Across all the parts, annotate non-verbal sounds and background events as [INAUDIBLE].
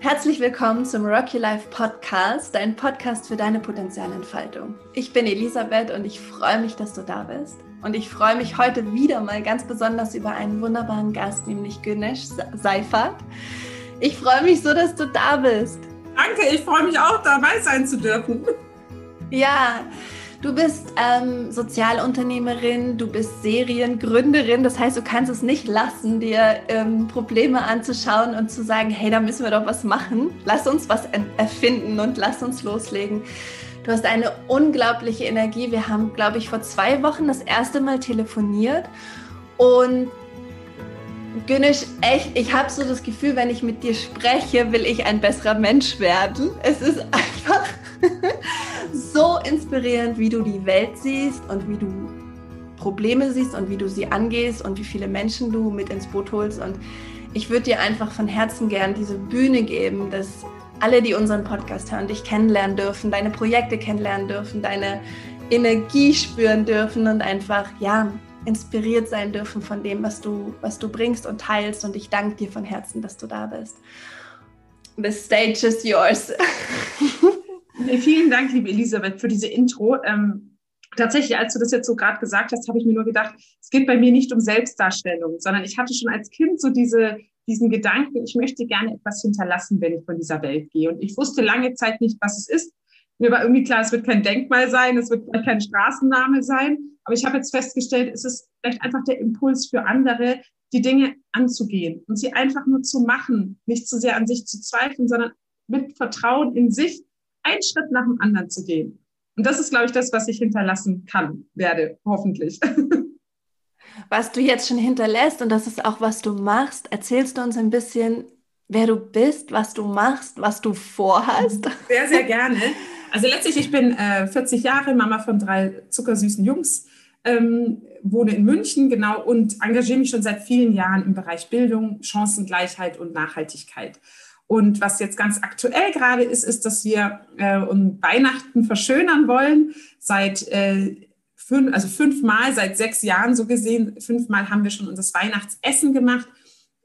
Herzlich willkommen zum Rock Your Life Podcast, dein Podcast für deine Potenzialentfaltung. Ich bin Elisabeth und ich freue mich, dass du da bist. Und ich freue mich heute wieder mal ganz besonders über einen wunderbaren Gast, nämlich Günesh Seifert. Ich freue mich so, dass du da bist. Danke, ich freue mich auch, dabei sein zu dürfen. Ja, Du bist ähm, Sozialunternehmerin, du bist Seriengründerin. Das heißt, du kannst es nicht lassen, dir ähm, Probleme anzuschauen und zu sagen, hey, da müssen wir doch was machen. Lass uns was erfinden und lass uns loslegen. Du hast eine unglaubliche Energie. Wir haben, glaube ich, vor zwei Wochen das erste Mal telefoniert und Günnisch, echt, ich habe so das Gefühl, wenn ich mit dir spreche, will ich ein besserer Mensch werden. Es ist einfach so inspirierend, wie du die Welt siehst und wie du Probleme siehst und wie du sie angehst und wie viele Menschen du mit ins Boot holst. Und ich würde dir einfach von Herzen gern diese Bühne geben, dass alle, die unseren Podcast hören, dich kennenlernen dürfen, deine Projekte kennenlernen dürfen, deine Energie spüren dürfen und einfach, ja, inspiriert sein dürfen von dem, was du, was du bringst und teilst. Und ich danke dir von Herzen, dass du da bist. The stage is yours. [LAUGHS] Vielen Dank, liebe Elisabeth, für diese Intro. Ähm, tatsächlich, als du das jetzt so gerade gesagt hast, habe ich mir nur gedacht, es geht bei mir nicht um Selbstdarstellung, sondern ich hatte schon als Kind so diese, diesen Gedanken, ich möchte gerne etwas hinterlassen, wenn ich von dieser Welt gehe. Und ich wusste lange Zeit nicht, was es ist. Mir war irgendwie klar, es wird kein Denkmal sein, es wird kein Straßenname sein. Aber ich habe jetzt festgestellt, es ist vielleicht einfach der Impuls für andere, die Dinge anzugehen und sie einfach nur zu machen, nicht zu sehr an sich zu zweifeln, sondern mit Vertrauen in sich einen Schritt nach dem anderen zu gehen. Und das ist, glaube ich, das, was ich hinterlassen kann, werde, hoffentlich. [LAUGHS] Was du jetzt schon hinterlässt und das ist auch, was du machst, erzählst du uns ein bisschen, wer du bist, was du machst, was du vorhast? Sehr, sehr [LAUGHS] gerne. Also letztlich, ich bin äh, 40 Jahre, Mama von drei zuckersüßen Jungs, ähm, wohne in München, genau, und engagiere mich schon seit vielen Jahren im Bereich Bildung, Chancengleichheit und Nachhaltigkeit. Und was jetzt ganz aktuell gerade ist, ist, dass wir äh, Weihnachten verschönern wollen. Seit äh, fünf, also fünfmal, seit sechs Jahren so gesehen, fünfmal haben wir schon unser Weihnachtsessen gemacht.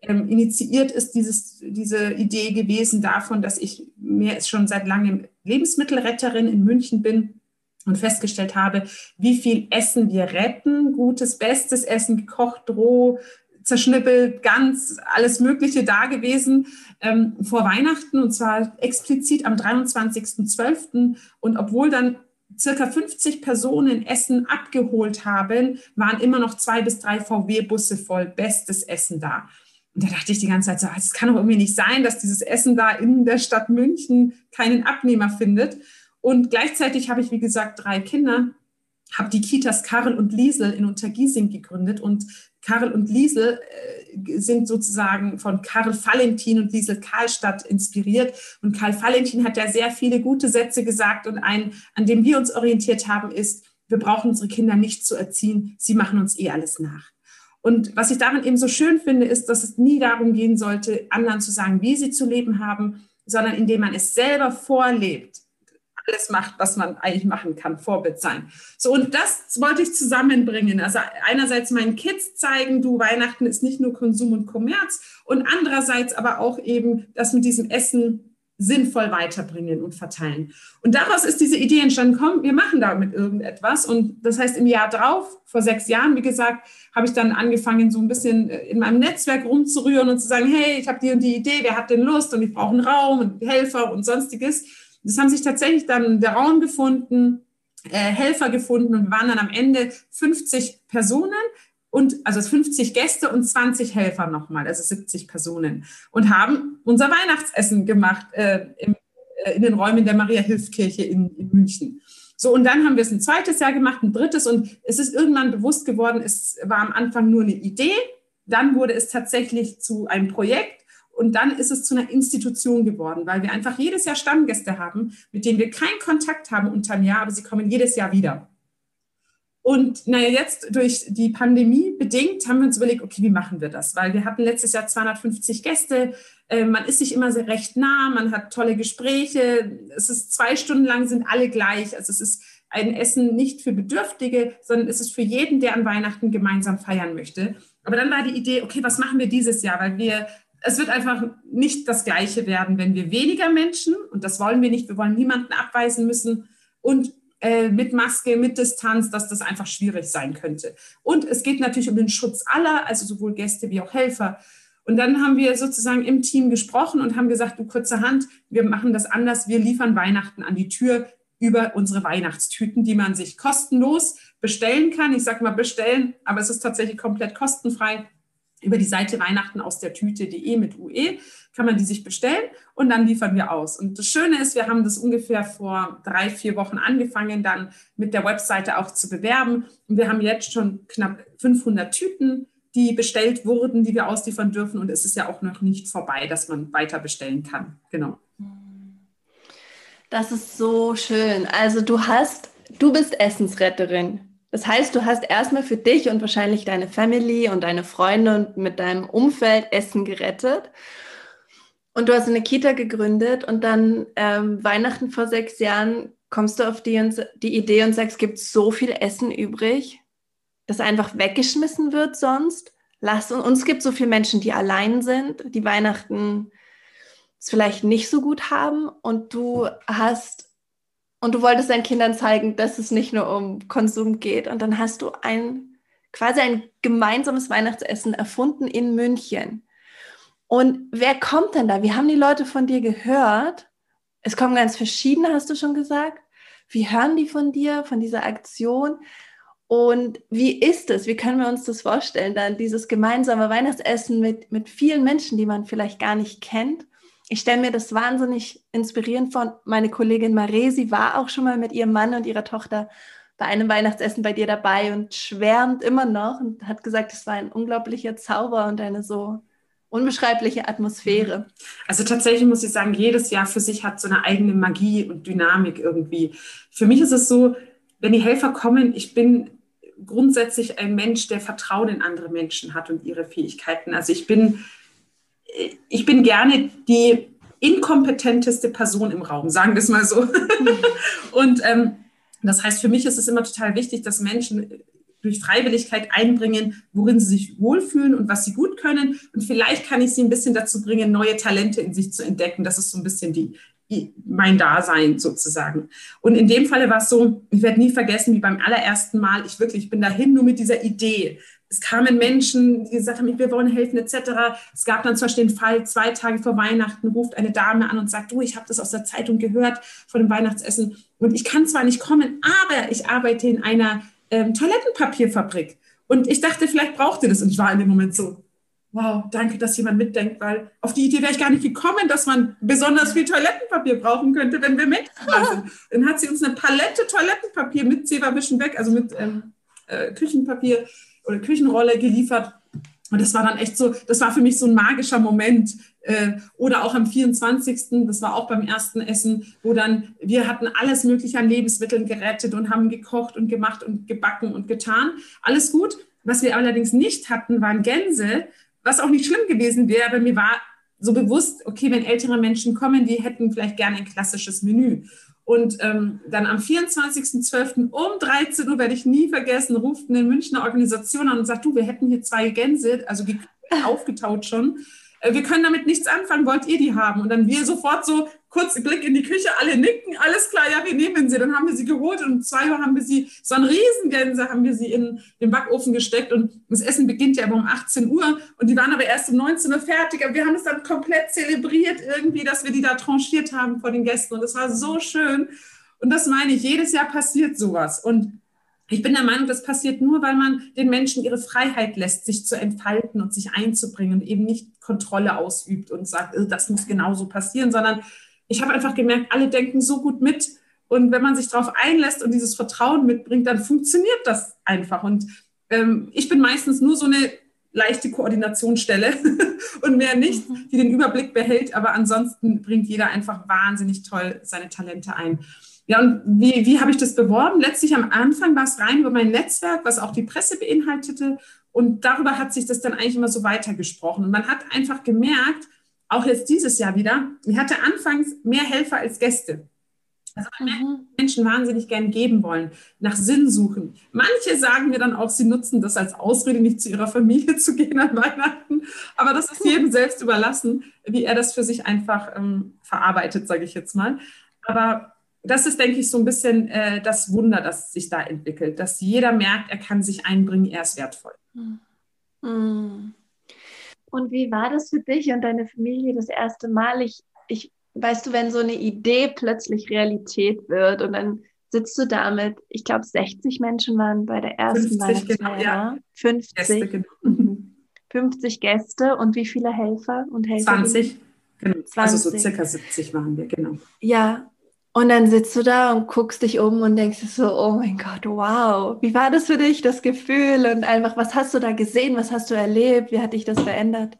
Ähm, initiiert ist dieses, diese Idee gewesen davon, dass ich mir schon seit langem Lebensmittelretterin in München bin und festgestellt habe, wie viel Essen wir retten, gutes, bestes Essen, gekocht, roh, zerschnippelt, ganz alles Mögliche da gewesen ähm, vor Weihnachten und zwar explizit am 23.12. Und obwohl dann circa 50 Personen Essen abgeholt haben, waren immer noch zwei bis drei VW-Busse voll bestes Essen da. Und da dachte ich die ganze Zeit so, es kann doch irgendwie nicht sein, dass dieses Essen da in der Stadt München keinen Abnehmer findet. Und gleichzeitig habe ich, wie gesagt, drei Kinder, habe die Kitas Karl und Liesel in Untergiesing gegründet und Karl und Liesel äh, sind sozusagen von Karl Valentin und Liesel Karlstadt inspiriert. Und Karl Valentin hat ja sehr viele gute Sätze gesagt und ein, an dem wir uns orientiert haben, ist, wir brauchen unsere Kinder nicht zu erziehen, sie machen uns eh alles nach. Und was ich daran eben so schön finde, ist, dass es nie darum gehen sollte, anderen zu sagen, wie sie zu leben haben, sondern indem man es selber vorlebt alles macht, was man eigentlich machen kann, Vorbild sein. So, und das wollte ich zusammenbringen. Also einerseits meinen Kids zeigen, du, Weihnachten ist nicht nur Konsum und Kommerz und andererseits aber auch eben das mit diesem Essen sinnvoll weiterbringen und verteilen. Und daraus ist diese Idee entstanden, komm, wir machen damit irgendetwas. Und das heißt, im Jahr drauf, vor sechs Jahren, wie gesagt, habe ich dann angefangen, so ein bisschen in meinem Netzwerk rumzurühren und zu sagen, hey, ich habe die und die Idee, wer hat denn Lust und ich brauche einen Raum und Helfer und sonstiges. Das haben sich tatsächlich dann der Raum gefunden, äh, Helfer gefunden und waren dann am Ende 50 Personen und also 50 Gäste und 20 Helfer nochmal, also 70 Personen und haben unser Weihnachtsessen gemacht äh, im, äh, in den Räumen der Maria-Hilf-Kirche in, in München. So, und dann haben wir es ein zweites Jahr gemacht, ein drittes und es ist irgendwann bewusst geworden, es war am Anfang nur eine Idee, dann wurde es tatsächlich zu einem Projekt und dann ist es zu einer Institution geworden, weil wir einfach jedes Jahr Stammgäste haben, mit denen wir keinen Kontakt haben unterm Jahr, aber sie kommen jedes Jahr wieder. Und naja, jetzt durch die Pandemie bedingt haben wir uns überlegt, okay, wie machen wir das? Weil wir hatten letztes Jahr 250 Gäste, äh, man ist sich immer sehr recht nah, man hat tolle Gespräche, es ist zwei Stunden lang, sind alle gleich. Also es ist ein Essen nicht für Bedürftige, sondern es ist für jeden, der an Weihnachten gemeinsam feiern möchte. Aber dann war die Idee, okay, was machen wir dieses Jahr? Weil wir es wird einfach nicht das Gleiche werden, wenn wir weniger Menschen, und das wollen wir nicht, wir wollen niemanden abweisen müssen, und äh, mit Maske, mit Distanz, dass das einfach schwierig sein könnte. Und es geht natürlich um den Schutz aller, also sowohl Gäste wie auch Helfer. Und dann haben wir sozusagen im Team gesprochen und haben gesagt, du kurze Hand, wir machen das anders, wir liefern Weihnachten an die Tür über unsere Weihnachtstüten, die man sich kostenlos bestellen kann. Ich sage mal bestellen, aber es ist tatsächlich komplett kostenfrei. Über die Seite Weihnachten aus der Tüte.de mit UE kann man die sich bestellen und dann liefern wir aus. Und das Schöne ist, wir haben das ungefähr vor drei, vier Wochen angefangen, dann mit der Webseite auch zu bewerben. Und wir haben jetzt schon knapp 500 Tüten, die bestellt wurden, die wir ausliefern dürfen. Und es ist ja auch noch nicht vorbei, dass man weiter bestellen kann. Genau. Das ist so schön. Also du hast, du bist Essensretterin. Das heißt, du hast erstmal für dich und wahrscheinlich deine Family und deine Freunde und mit deinem Umfeld Essen gerettet. Und du hast eine Kita gegründet und dann ähm, Weihnachten vor sechs Jahren kommst du auf die, die Idee und sagst, es gibt so viel Essen übrig, das einfach weggeschmissen wird sonst. Lass uns, und es gibt so viele Menschen, die allein sind, die Weihnachten es vielleicht nicht so gut haben und du hast und du wolltest deinen Kindern zeigen, dass es nicht nur um Konsum geht und dann hast du ein quasi ein gemeinsames Weihnachtsessen erfunden in München. Und wer kommt denn da? Wie haben die Leute von dir gehört? Es kommen ganz verschiedene, hast du schon gesagt. Wie hören die von dir, von dieser Aktion? Und wie ist es? Wie können wir uns das vorstellen, dann dieses gemeinsame Weihnachtsessen mit, mit vielen Menschen, die man vielleicht gar nicht kennt? Ich stelle mir das wahnsinnig inspirierend vor. Meine Kollegin Maresi war auch schon mal mit ihrem Mann und ihrer Tochter bei einem Weihnachtsessen bei dir dabei und schwärmt immer noch und hat gesagt, es war ein unglaublicher Zauber und eine so unbeschreibliche Atmosphäre. Mhm. Also tatsächlich muss ich sagen, jedes Jahr für sich hat so eine eigene Magie und Dynamik irgendwie. Für mich ist es so, wenn die Helfer kommen, ich bin grundsätzlich ein Mensch, der Vertrauen in andere Menschen hat und ihre Fähigkeiten. Also ich bin ich bin gerne die inkompetenteste Person im Raum, sagen wir es mal so. [LAUGHS] und ähm, das heißt, für mich ist es immer total wichtig, dass Menschen durch Freiwilligkeit einbringen, worin sie sich wohlfühlen und was sie gut können. Und vielleicht kann ich sie ein bisschen dazu bringen, neue Talente in sich zu entdecken. Das ist so ein bisschen die, mein Dasein sozusagen. Und in dem Falle war es so, ich werde nie vergessen, wie beim allerersten Mal, ich wirklich, ich bin dahin nur mit dieser Idee, es kamen Menschen, die gesagt haben, wir wollen helfen etc. Es gab dann zum Beispiel den Fall, zwei Tage vor Weihnachten ruft eine Dame an und sagt, du, ich habe das aus der Zeitung gehört von dem Weihnachtsessen und ich kann zwar nicht kommen, aber ich arbeite in einer ähm, Toilettenpapierfabrik. Und ich dachte, vielleicht braucht ihr das. Und ich war in dem Moment so, wow, danke, dass jemand mitdenkt, weil auf die Idee wäre ich gar nicht gekommen, dass man besonders viel Toilettenpapier brauchen könnte, wenn wir Menschen sind. Dann hat sie uns eine Palette Toilettenpapier mit Zewa-Wischen weg, also mit ähm, äh, Küchenpapier oder Küchenrolle geliefert. Und das war dann echt so, das war für mich so ein magischer Moment. Äh, oder auch am 24., das war auch beim ersten Essen, wo dann wir hatten alles Mögliche an Lebensmitteln gerettet und haben gekocht und gemacht und gebacken und getan. Alles gut. Was wir allerdings nicht hatten, waren Gänse, was auch nicht schlimm gewesen wäre, aber mir war so bewusst, okay, wenn ältere Menschen kommen, die hätten vielleicht gerne ein klassisches Menü. Und ähm, dann am 24.12. um 13 Uhr, werde ich nie vergessen, ruft eine Münchner Organisation an und sagt, du, wir hätten hier zwei Gänse, also [LAUGHS] aufgetaut schon. Äh, wir können damit nichts anfangen, wollt ihr die haben? Und dann wir sofort so, kurz Blick in die Küche, alle nicken, alles klar, ja, wir nehmen sie. Dann haben wir sie geholt und zwei Uhr haben wir sie, so ein Riesengänse haben wir sie in den Backofen gesteckt und das Essen beginnt ja aber um 18 Uhr und die waren aber erst um 19 Uhr fertig. Aber wir haben es dann komplett zelebriert irgendwie, dass wir die da tranchiert haben vor den Gästen und das war so schön. Und das meine ich, jedes Jahr passiert sowas und ich bin der Meinung, das passiert nur, weil man den Menschen ihre Freiheit lässt, sich zu entfalten und sich einzubringen und eben nicht Kontrolle ausübt und sagt, äh, das muss genauso passieren, sondern ich habe einfach gemerkt, alle denken so gut mit. Und wenn man sich darauf einlässt und dieses Vertrauen mitbringt, dann funktioniert das einfach. Und ähm, ich bin meistens nur so eine leichte Koordinationsstelle [LAUGHS] und mehr nicht, mhm. die den Überblick behält. Aber ansonsten bringt jeder einfach wahnsinnig toll seine Talente ein. Ja, und wie, wie habe ich das beworben? Letztlich am Anfang war es rein über mein Netzwerk, was auch die Presse beinhaltete. Und darüber hat sich das dann eigentlich immer so weitergesprochen. Und man hat einfach gemerkt, auch jetzt dieses Jahr wieder, ich hatte anfangs mehr Helfer als Gäste. Also mhm. Menschen wahnsinnig gern geben wollen, nach Sinn suchen. Manche sagen mir dann auch, sie nutzen das als Ausrede, nicht zu ihrer Familie [LAUGHS] zu gehen an Weihnachten. Aber das ist jedem selbst überlassen, wie er das für sich einfach ähm, verarbeitet, sage ich jetzt mal. Aber das ist, denke ich, so ein bisschen äh, das Wunder, das sich da entwickelt, dass jeder merkt, er kann sich einbringen, er ist wertvoll. Mhm. Und wie war das für dich und deine Familie das erste Mal? Ich, ich weißt du, wenn so eine Idee plötzlich Realität wird und dann sitzt du da mit, ich glaube, 60 Menschen waren bei der ersten 50, genau, ja. 50. Gäste, genau. [LAUGHS] 50 mhm. Gäste und wie viele Helfer und Helfer? 20. Genau. 20. Also so circa 70 waren wir, genau. Ja, und dann sitzt du da und guckst dich um und denkst so, oh mein Gott, wow. Wie war das für dich, das Gefühl? Und einfach, was hast du da gesehen? Was hast du erlebt? Wie hat dich das verändert?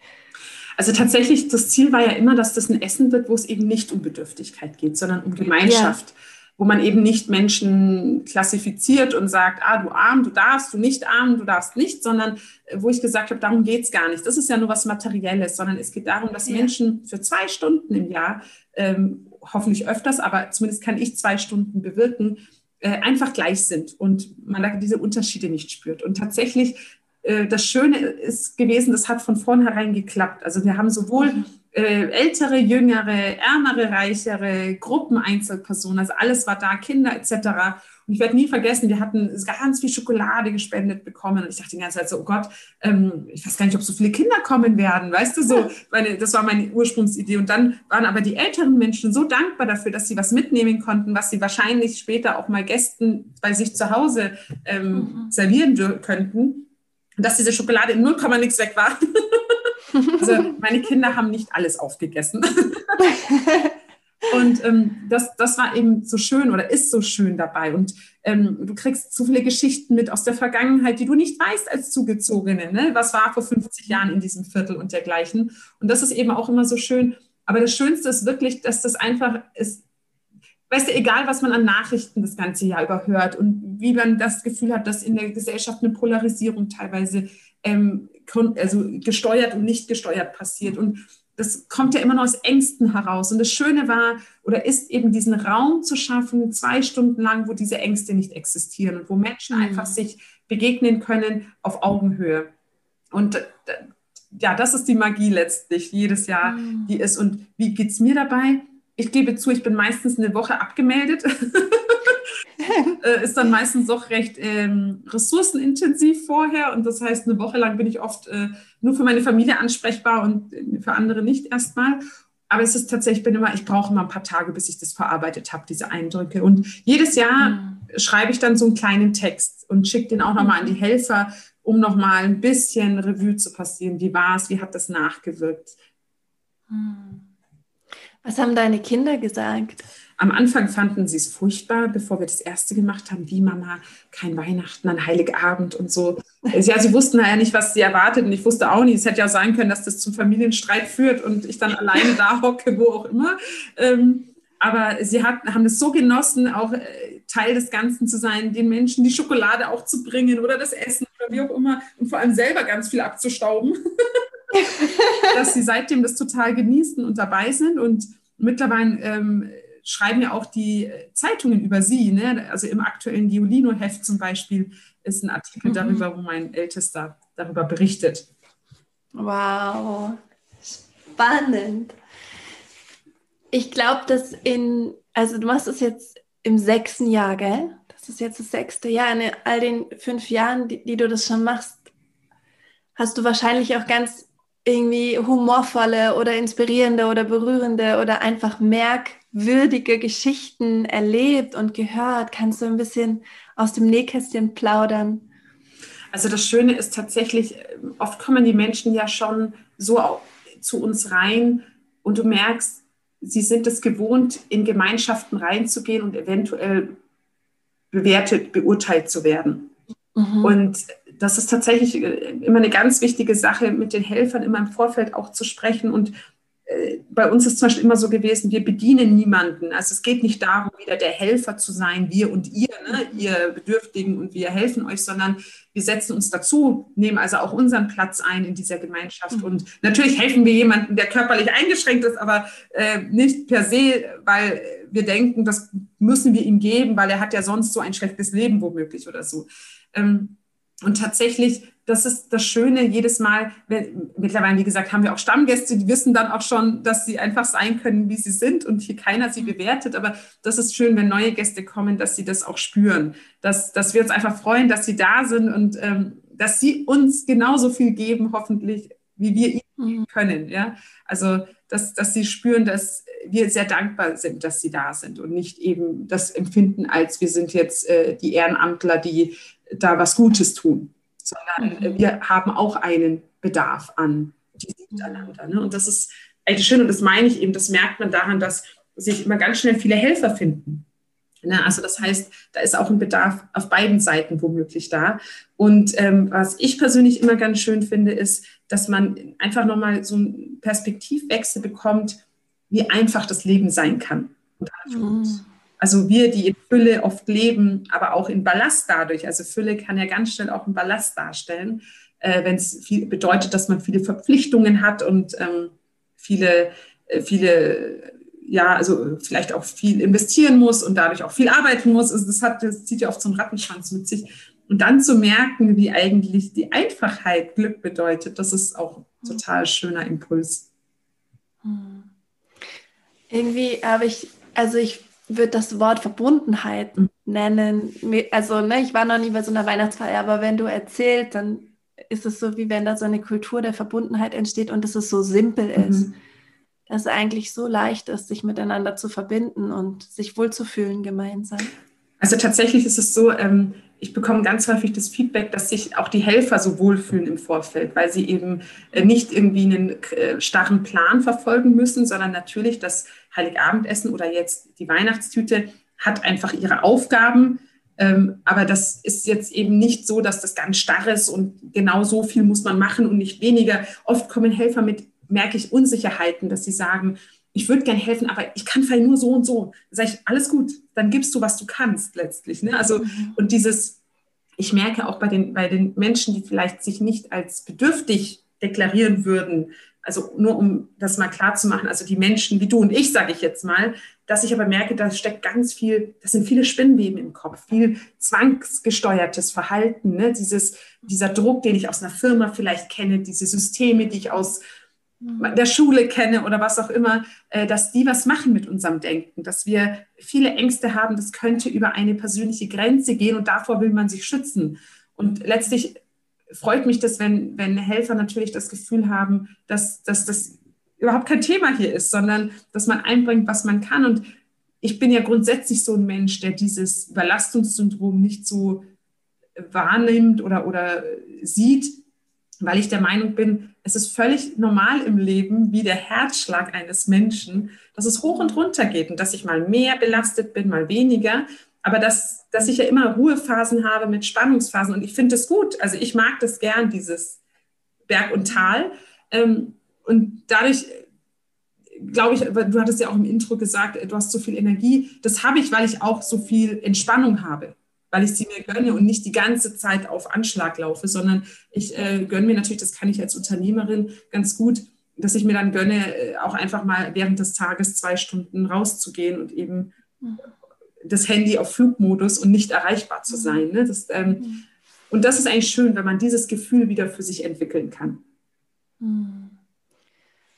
Also tatsächlich, das Ziel war ja immer, dass das ein Essen wird, wo es eben nicht um Bedürftigkeit geht, sondern um Gemeinschaft. Ja. Wo man eben nicht Menschen klassifiziert und sagt, ah, du arm, du darfst, du nicht arm, du darfst nicht, sondern äh, wo ich gesagt habe, darum geht es gar nicht. Das ist ja nur was Materielles, sondern es geht darum, dass ja. Menschen für zwei Stunden im Jahr, ähm, hoffentlich öfters, aber zumindest kann ich zwei Stunden bewirken, äh, einfach gleich sind und man diese Unterschiede nicht spürt. Und tatsächlich äh, das Schöne ist gewesen, das hat von vornherein geklappt. Also wir haben sowohl mhm. äh, ältere, jüngere, ärmere, reichere Gruppen, Einzelpersonen, also alles war da, Kinder etc. Und ich werde nie vergessen, wir hatten ganz viel Schokolade gespendet bekommen. Und ich dachte die ganze Zeit so, oh Gott, ähm, ich weiß gar nicht, ob so viele Kinder kommen werden. Weißt du, so, meine, das war meine Ursprungsidee. Und dann waren aber die älteren Menschen so dankbar dafür, dass sie was mitnehmen konnten, was sie wahrscheinlich später auch mal Gästen bei sich zu Hause ähm, mhm. servieren könnten dass diese Schokolade in 0, nichts weg war. [LAUGHS] also meine Kinder haben nicht alles aufgegessen. Und ähm, das, das war eben so schön oder ist so schön dabei. Und ähm, du kriegst so viele Geschichten mit aus der Vergangenheit, die du nicht weißt als Zugezogene. Ne? Was war vor 50 Jahren in diesem Viertel und dergleichen. Und das ist eben auch immer so schön. Aber das Schönste ist wirklich, dass das einfach ist, weißt du, egal was man an Nachrichten das ganze Jahr überhört und wie man das Gefühl hat, dass in der Gesellschaft eine Polarisierung teilweise ähm, also gesteuert und nicht gesteuert passiert. Und das kommt ja immer noch aus Ängsten heraus. Und das Schöne war oder ist eben diesen Raum zu schaffen, zwei Stunden lang, wo diese Ängste nicht existieren und wo Menschen mhm. einfach sich begegnen können auf Augenhöhe. Und äh, ja, das ist die Magie letztlich, jedes Jahr, mhm. die ist. Und wie geht es mir dabei? Ich gebe zu, ich bin meistens eine Woche abgemeldet. [LAUGHS] Äh, ist dann meistens doch recht ähm, ressourcenintensiv vorher. Und das heißt, eine Woche lang bin ich oft äh, nur für meine Familie ansprechbar und äh, für andere nicht erstmal. Aber es ist tatsächlich, ich bin immer, ich brauche immer ein paar Tage, bis ich das verarbeitet habe, diese Eindrücke. Und jedes Jahr mhm. schreibe ich dann so einen kleinen Text und schicke den auch nochmal an die Helfer, um nochmal ein bisschen Revue zu passieren. Wie war es? Wie hat das nachgewirkt? Mhm. Was haben deine Kinder gesagt? Am Anfang fanden sie es furchtbar, bevor wir das erste gemacht haben, wie Mama, kein Weihnachten, ein Heiligabend und so. Ja, sie wussten ja nicht, was sie erwartet und ich wusste auch nicht. Es hätte ja sein können, dass das zum Familienstreit führt und ich dann alleine da hocke, wo auch immer. Ähm, aber sie hat, haben es so genossen, auch äh, Teil des Ganzen zu sein, den Menschen die Schokolade auch zu bringen oder das Essen oder wie auch immer und vor allem selber ganz viel abzustauben. [LAUGHS] dass sie seitdem das total genießen und dabei sind. Und mittlerweile ähm, schreiben ja auch die Zeitungen über sie. Ne? Also im aktuellen Giolino-Heft zum Beispiel ist ein Artikel mhm. darüber, wo mein Ältester darüber berichtet. Wow, spannend. Ich glaube, dass in, also du machst es jetzt im sechsten Jahr, gell? Das ist jetzt das sechste Jahr. In all den fünf Jahren, die, die du das schon machst, hast du wahrscheinlich auch ganz irgendwie humorvolle oder inspirierende oder berührende oder einfach merkwürdige Geschichten erlebt und gehört? Kannst du ein bisschen aus dem Nähkästchen plaudern? Also das Schöne ist tatsächlich, oft kommen die Menschen ja schon so zu uns rein und du merkst, sie sind es gewohnt, in Gemeinschaften reinzugehen und eventuell bewertet, beurteilt zu werden. Mhm. Und das ist tatsächlich äh, immer eine ganz wichtige Sache, mit den Helfern immer im Vorfeld auch zu sprechen. Und äh, bei uns ist zum Beispiel immer so gewesen, wir bedienen niemanden. Also es geht nicht darum, wieder der Helfer zu sein, wir und ihr, ne, ihr Bedürftigen und wir helfen euch, sondern wir setzen uns dazu, nehmen also auch unseren Platz ein in dieser Gemeinschaft. Mhm. Und natürlich helfen wir jemandem, der körperlich eingeschränkt ist, aber äh, nicht per se, weil wir denken, das müssen wir ihm geben, weil er hat ja sonst so ein schlechtes Leben womöglich oder so. Ähm, und tatsächlich, das ist das Schöne, jedes Mal, mittlerweile, wie gesagt, haben wir auch Stammgäste, die wissen dann auch schon, dass sie einfach sein können, wie sie sind und hier keiner sie bewertet. Aber das ist schön, wenn neue Gäste kommen, dass sie das auch spüren, dass, dass wir uns einfach freuen, dass sie da sind und ähm, dass sie uns genauso viel geben, hoffentlich, wie wir ihnen mhm. können. Ja? Also, dass, dass sie spüren, dass wir sehr dankbar sind, dass sie da sind und nicht eben das empfinden, als wir sind jetzt äh, die Ehrenamtler, die da was Gutes tun, sondern mhm. wir haben auch einen Bedarf an diesem Miteinander. Ne? Und das ist eigentlich schön und das meine ich eben, das merkt man daran, dass sich immer ganz schnell viele Helfer finden. Ne? Also das heißt, da ist auch ein Bedarf auf beiden Seiten womöglich da. Und ähm, was ich persönlich immer ganz schön finde, ist, dass man einfach nochmal so einen Perspektivwechsel bekommt, wie einfach das Leben sein kann. Mhm. Also wir, die in Fülle oft leben, aber auch in Ballast dadurch. Also Fülle kann ja ganz schnell auch einen Ballast darstellen, äh, wenn es bedeutet, dass man viele Verpflichtungen hat und ähm, viele, äh, viele, ja, also vielleicht auch viel investieren muss und dadurch auch viel arbeiten muss. Also das, hat, das zieht ja oft so einen Rattenschwanz mit sich. Und dann zu merken, wie eigentlich die Einfachheit Glück bedeutet, das ist auch ein total schöner Impuls. Hm. Irgendwie habe ich, also ich würde das Wort Verbundenheit mhm. nennen. Also, ne, ich war noch nie bei so einer Weihnachtsfeier, aber wenn du erzählst, dann ist es so, wie wenn da so eine Kultur der Verbundenheit entsteht und dass es so simpel mhm. ist. Dass es eigentlich so leicht ist, sich miteinander zu verbinden und sich wohlzufühlen gemeinsam. Also tatsächlich ist es so, ähm, ich bekomme ganz häufig das Feedback, dass sich auch die Helfer so wohlfühlen im Vorfeld, weil sie eben äh, nicht irgendwie einen äh, starren Plan verfolgen müssen, sondern natürlich das Heiligabendessen oder jetzt die Weihnachtstüte hat einfach ihre Aufgaben. Ähm, aber das ist jetzt eben nicht so, dass das ganz starr ist und genau so viel muss man machen und nicht weniger. Oft kommen Helfer mit, merke ich, Unsicherheiten, dass sie sagen, ich würde gerne helfen, aber ich kann vielleicht nur so und so. Da sage ich, alles gut, dann gibst du, was du kannst letztlich. Ne? Also, mhm. und dieses, ich merke auch bei den, bei den Menschen, die vielleicht sich nicht als bedürftig deklarieren würden, also nur um das mal klar zu machen, also die Menschen wie du und ich, sage ich jetzt mal, dass ich aber merke, da steckt ganz viel, das sind viele Spinnweben im Kopf, viel zwangsgesteuertes Verhalten, ne? Dieses, dieser Druck, den ich aus einer Firma vielleicht kenne, diese Systeme, die ich aus. Der Schule kenne oder was auch immer, äh, dass die was machen mit unserem Denken, dass wir viele Ängste haben, das könnte über eine persönliche Grenze gehen und davor will man sich schützen. Und letztlich freut mich das, wenn, wenn Helfer natürlich das Gefühl haben, dass, dass das überhaupt kein Thema hier ist, sondern dass man einbringt, was man kann. Und ich bin ja grundsätzlich so ein Mensch, der dieses Überlastungssyndrom nicht so wahrnimmt oder, oder sieht, weil ich der Meinung bin, es ist völlig normal im Leben, wie der Herzschlag eines Menschen, dass es hoch und runter geht und dass ich mal mehr belastet bin, mal weniger aber dass, dass ich ja immer Ruhephasen habe mit Spannungsphasen und ich finde das gut. Also ich mag das gern, dieses Berg und Tal. Ähm, und dadurch glaube ich, du hattest ja auch im Intro gesagt, du hast so viel Energie. Das habe ich, weil ich auch so viel Entspannung habe, weil ich sie mir gönne und nicht die ganze Zeit auf Anschlag laufe, sondern ich äh, gönne mir natürlich, das kann ich als Unternehmerin ganz gut, dass ich mir dann gönne, äh, auch einfach mal während des Tages zwei Stunden rauszugehen und eben das Handy auf Flugmodus und nicht erreichbar zu mhm. sein. Ne? Das, ähm, mhm. Und das ist eigentlich schön, wenn man dieses Gefühl wieder für sich entwickeln kann. Mhm.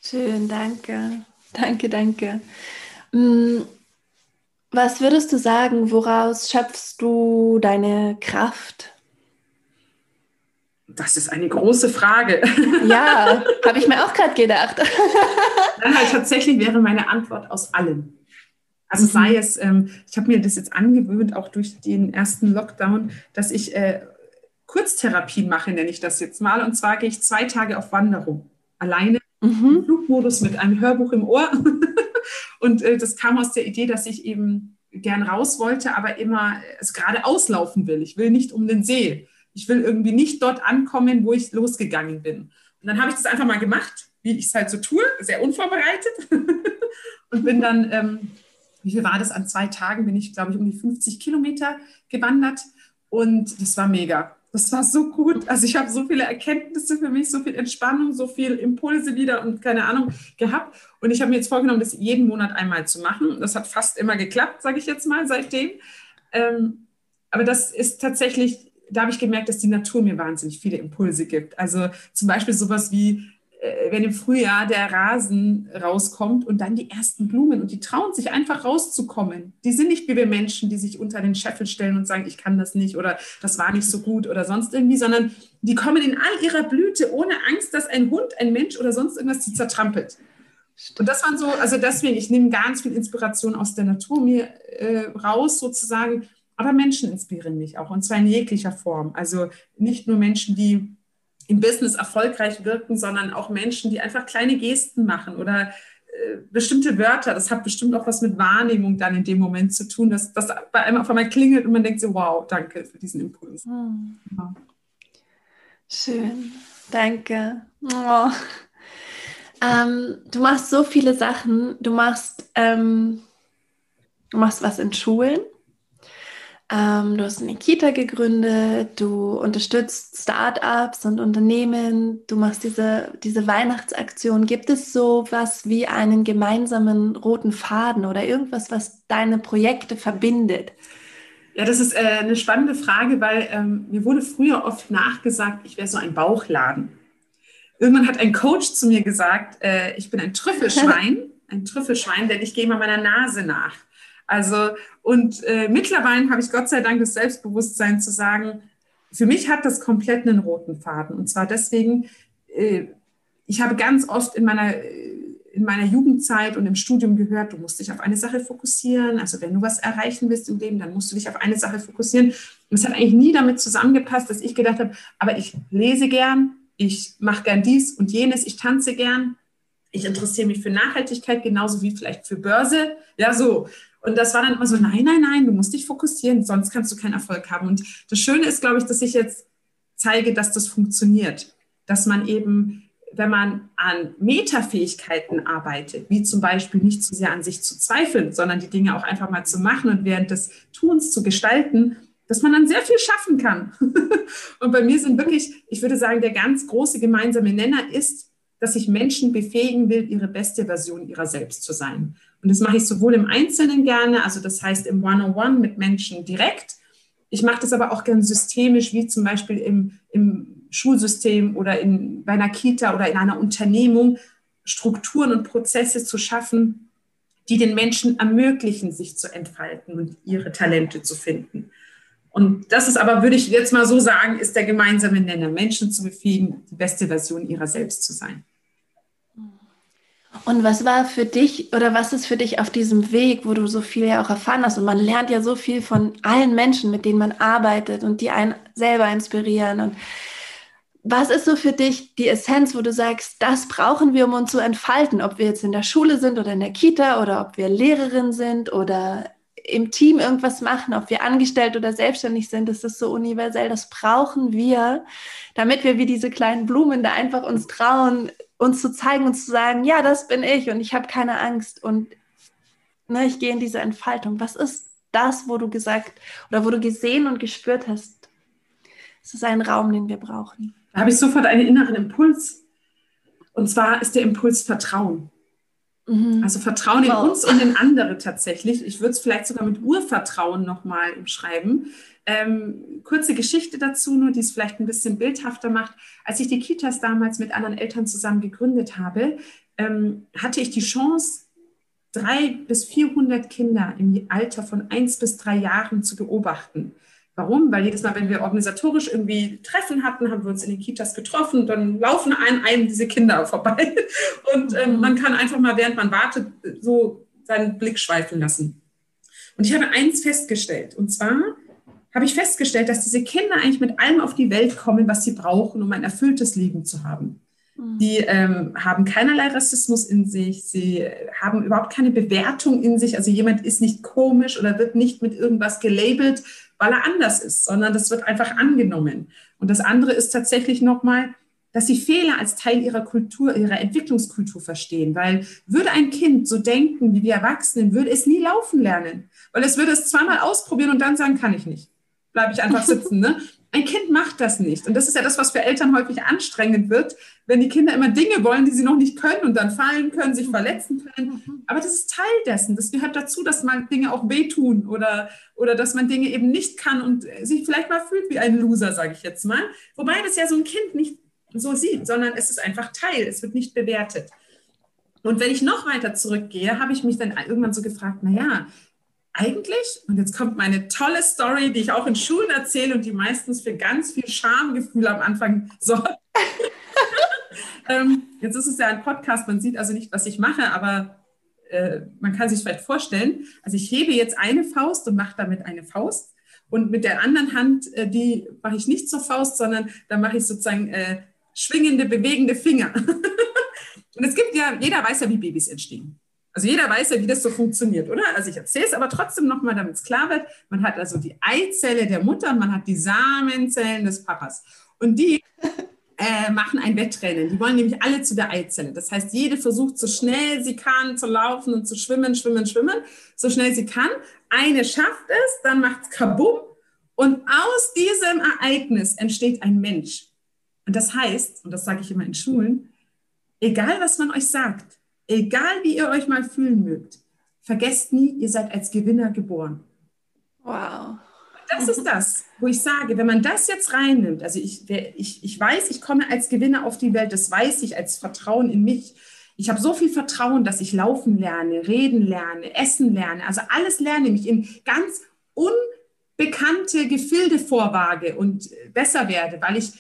Schön, danke. Danke, danke. Was würdest du sagen, woraus schöpfst du deine Kraft? Das ist eine große Frage. [LAUGHS] Ja, habe ich mir auch gerade gedacht. [LAUGHS] Dann halt tatsächlich wäre meine Antwort aus allem. Also sei mhm. es, ähm, ich habe mir das jetzt angewöhnt, auch durch den ersten Lockdown, dass ich äh, Kurztherapie mache, nenne ich das jetzt mal. Und zwar gehe ich zwei Tage auf Wanderung. Alleine mhm. im Flugmodus mit einem Hörbuch im Ohr. [LAUGHS] und äh, das kam aus der Idee, dass ich eben gern raus wollte, aber immer es gerade auslaufen will. Ich will nicht um den See. Ich will irgendwie nicht dort ankommen, wo ich losgegangen bin. Und dann habe ich das einfach mal gemacht, wie ich es halt so tue, sehr unvorbereitet. [LAUGHS] und bin dann ähm, wie viel war das? An zwei Tagen bin ich, glaube ich, um die 50 Kilometer gewandert und das war mega. Das war so gut. Also ich habe so viele Erkenntnisse für mich, so viel Entspannung, so viel Impulse wieder und keine Ahnung gehabt. Und ich habe mir jetzt vorgenommen, das jeden Monat einmal zu machen. Das hat fast immer geklappt, sage ich jetzt mal seitdem. Ähm, aber das ist tatsächlich, da habe ich gemerkt, dass die Natur mir wahnsinnig viele Impulse gibt. Also zum Beispiel sowas wie wenn im Frühjahr der Rasen rauskommt und dann die ersten Blumen und die trauen sich einfach rauszukommen. Die sind nicht wie wir Menschen, die sich unter den Scheffel stellen und sagen, ich kann das nicht oder das war nicht so gut oder sonst irgendwie, sondern die kommen in all ihrer Blüte ohne Angst, dass ein Hund, ein Mensch oder sonst irgendwas sie zertrampelt. Und das waren so, also deswegen, ich nehme ganz viel Inspiration aus der Natur mir äh, raus sozusagen, aber Menschen inspirieren mich auch und zwar in jeglicher Form. Also nicht nur Menschen, die im Business erfolgreich wirken, sondern auch Menschen, die einfach kleine Gesten machen oder äh, bestimmte Wörter. Das hat bestimmt auch was mit Wahrnehmung dann in dem Moment zu tun, dass das bei einem auf einmal klingelt und man denkt so, wow, danke für diesen Impuls. Hm. Ja. Schön, danke. Oh. Ähm, du machst so viele Sachen. Du machst, ähm, du machst was in Schulen. Ähm, du hast eine Kita gegründet, du unterstützt Startups und Unternehmen, du machst diese, diese Weihnachtsaktion. Gibt es so was wie einen gemeinsamen roten Faden oder irgendwas, was deine Projekte verbindet? Ja, das ist äh, eine spannende Frage, weil ähm, mir wurde früher oft nachgesagt, ich wäre so ein Bauchladen. Irgendwann hat ein Coach zu mir gesagt, äh, ich bin ein Trüffelschwein, [LAUGHS] ein Trüffelschwein, denn ich gehe mal meiner Nase nach. Also, und äh, mittlerweile habe ich Gott sei Dank das Selbstbewusstsein zu sagen, für mich hat das komplett einen roten Faden. Und zwar deswegen, äh, ich habe ganz oft in meiner, äh, in meiner Jugendzeit und im Studium gehört, du musst dich auf eine Sache fokussieren. Also wenn du was erreichen willst im Leben, dann musst du dich auf eine Sache fokussieren. Und es hat eigentlich nie damit zusammengepasst, dass ich gedacht habe, aber ich lese gern, ich mache gern dies und jenes, ich tanze gern, ich interessiere mich für Nachhaltigkeit genauso wie vielleicht für Börse. Ja, so. Und das war dann immer so, nein, nein, nein, du musst dich fokussieren, sonst kannst du keinen Erfolg haben. Und das Schöne ist, glaube ich, dass ich jetzt zeige, dass das funktioniert. Dass man eben, wenn man an Metafähigkeiten arbeitet, wie zum Beispiel nicht zu sehr an sich zu zweifeln, sondern die Dinge auch einfach mal zu machen und während des Tuns zu gestalten, dass man dann sehr viel schaffen kann. [LAUGHS] und bei mir sind wirklich, ich würde sagen, der ganz große gemeinsame Nenner ist, dass ich Menschen befähigen will, ihre beste Version ihrer selbst zu sein. Und das mache ich sowohl im Einzelnen gerne, also das heißt im One-on-One mit Menschen direkt. Ich mache das aber auch gern systemisch, wie zum Beispiel im, im Schulsystem oder in, bei einer Kita oder in einer Unternehmung, Strukturen und Prozesse zu schaffen, die den Menschen ermöglichen, sich zu entfalten und ihre Talente zu finden. Und das ist aber, würde ich jetzt mal so sagen, ist der gemeinsame Nenner, Menschen zu befähigen, die beste Version ihrer selbst zu sein. Und was war für dich oder was ist für dich auf diesem Weg, wo du so viel ja auch erfahren hast? Und man lernt ja so viel von allen Menschen, mit denen man arbeitet und die einen selber inspirieren. Und was ist so für dich die Essenz, wo du sagst, das brauchen wir, um uns zu entfalten? Ob wir jetzt in der Schule sind oder in der Kita oder ob wir Lehrerin sind oder im Team irgendwas machen, ob wir angestellt oder selbstständig sind, das ist so universell. Das brauchen wir, damit wir wie diese kleinen Blumen da einfach uns trauen, uns zu zeigen und zu sagen, ja, das bin ich und ich habe keine Angst und ne, ich gehe in diese Entfaltung. Was ist das, wo du gesagt oder wo du gesehen und gespürt hast? Es ist ein Raum, den wir brauchen. Da habe ich sofort einen inneren Impuls. Und zwar ist der Impuls Vertrauen. Mhm. Also Vertrauen wow. in uns und in andere tatsächlich. Ich würde es vielleicht sogar mit Urvertrauen nochmal umschreiben. Ähm, kurze Geschichte dazu, nur die es vielleicht ein bisschen bildhafter macht. Als ich die Kitas damals mit anderen Eltern zusammen gegründet habe, ähm, hatte ich die Chance, drei bis 400 Kinder im Alter von eins bis drei Jahren zu beobachten. Warum? Weil jedes Mal, wenn wir organisatorisch irgendwie Treffen hatten, haben wir uns in den Kitas getroffen, dann laufen einem, einem diese Kinder [LAUGHS] vorbei. Und ähm, man kann einfach mal, während man wartet, so seinen Blick schweifen lassen. Und ich habe eins festgestellt, und zwar, habe ich festgestellt, dass diese Kinder eigentlich mit allem auf die Welt kommen, was sie brauchen, um ein erfülltes Leben zu haben. Mhm. Die ähm, haben keinerlei Rassismus in sich, sie haben überhaupt keine Bewertung in sich. Also jemand ist nicht komisch oder wird nicht mit irgendwas gelabelt, weil er anders ist, sondern das wird einfach angenommen. Und das andere ist tatsächlich nochmal, dass sie Fehler als Teil ihrer Kultur, ihrer Entwicklungskultur verstehen. Weil würde ein Kind so denken wie wir Erwachsenen, würde es nie laufen lernen. Weil es würde es zweimal ausprobieren und dann sagen, kann ich nicht. bleibe ich einfach sitzen. Ne? Ein Kind macht das nicht. Und das ist ja das, was für Eltern häufig anstrengend wird, wenn die Kinder immer Dinge wollen, die sie noch nicht können und dann fallen können, sich verletzen können. Aber das ist Teil dessen. Das gehört dazu, dass man Dinge auch wehtun oder, oder dass man Dinge eben nicht kann und sich vielleicht mal fühlt wie ein Loser, sage ich jetzt mal. Wobei das ja so ein Kind nicht so sieht, sondern es ist einfach Teil. Es wird nicht bewertet. Und wenn ich noch weiter zurückgehe, habe ich mich dann irgendwann so gefragt, naja, eigentlich, und jetzt kommt meine tolle Story, die ich auch in Schulen erzähle und die meistens für ganz viel Schamgefühl am Anfang sorgt. [LAUGHS] ähm, jetzt ist es ja ein Podcast, man sieht also nicht, was ich mache, aber äh, man kann sich vielleicht vorstellen. Also ich hebe jetzt eine Faust und mache damit eine Faust. Und mit der anderen Hand, äh, die mache ich nicht zur Faust, sondern da mache ich sozusagen äh, schwingende, bewegende Finger. [LAUGHS] und es gibt ja, jeder weiß ja, wie Babys entstehen. Also jeder weiß ja, wie das so funktioniert, oder? Also ich erzähle es aber trotzdem nochmal, damit es klar wird. Man hat also die Eizelle der Mutter und man hat die Samenzellen des Papas. Und die [LAUGHS] äh, machen ein Wettrennen. Die wollen nämlich alle zu der Eizelle. Das heißt, jede versucht so schnell sie kann zu laufen und zu schwimmen, schwimmen, schwimmen, so schnell sie kann. Eine schafft es, dann macht es kabum und aus diesem Ereignis entsteht ein Mensch. Und das heißt, und das sage ich immer in Schulen, egal was man euch sagt, egal wie ihr euch mal fühlen mögt, vergesst nie, ihr seid als Gewinner geboren. Wow. Das ist das, wo ich sage, wenn man das jetzt reinnimmt, also ich, ich, ich weiß, ich komme als Gewinner auf die Welt, das weiß ich als Vertrauen in mich. Ich habe so viel Vertrauen, dass ich laufen lerne, reden lerne, essen lerne, also alles lerne, mich in ganz unbekannte Gefilde vorwage und besser werde, weil ich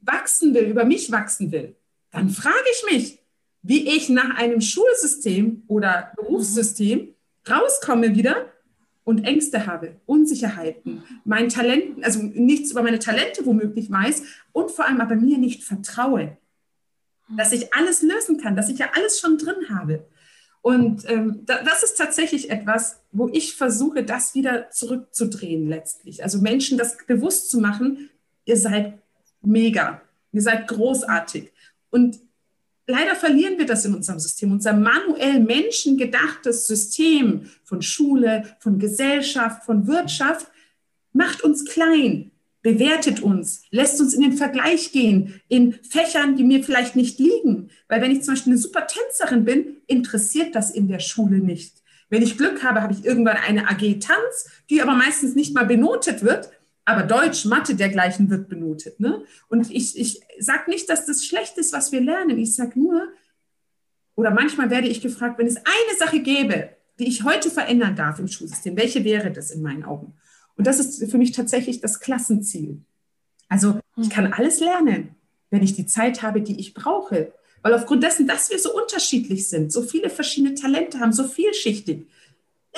wachsen will, über mich wachsen will. Dann frage ich mich, wie ich nach einem Schulsystem oder Berufssystem rauskomme wieder und Ängste habe, Unsicherheiten, mein Talent, also nichts über meine Talente womöglich weiß und vor allem aber mir nicht vertraue, dass ich alles lösen kann, dass ich ja alles schon drin habe. Und ähm, da, das ist tatsächlich etwas, wo ich versuche, das wieder zurückzudrehen letztlich. Also Menschen das bewusst zu machen, ihr seid mega, ihr seid großartig. Und leider verlieren wir das in unserem System. Unser manuell menschengedachtes System von Schule, von Gesellschaft, von Wirtschaft macht uns klein, bewertet uns, lässt uns in den Vergleich gehen in Fächern, die mir vielleicht nicht liegen. Weil wenn ich zum Beispiel eine super Tänzerin bin, interessiert das in der Schule nicht. Wenn ich Glück habe, habe ich irgendwann eine AG Tanz, die aber meistens nicht mal benotet wird, aber Deutsch, Mathe dergleichen wird benotet. Ne? Und ich, ich sage nicht, dass das schlecht ist, was wir lernen. Ich sage nur, oder manchmal werde ich gefragt, wenn es eine Sache gäbe, die ich heute verändern darf im Schulsystem, welche wäre das in meinen Augen? Und das ist für mich tatsächlich das Klassenziel. Also ich kann alles lernen, wenn ich die Zeit habe, die ich brauche. Weil aufgrund dessen, dass wir so unterschiedlich sind, so viele verschiedene Talente haben, so vielschichtig,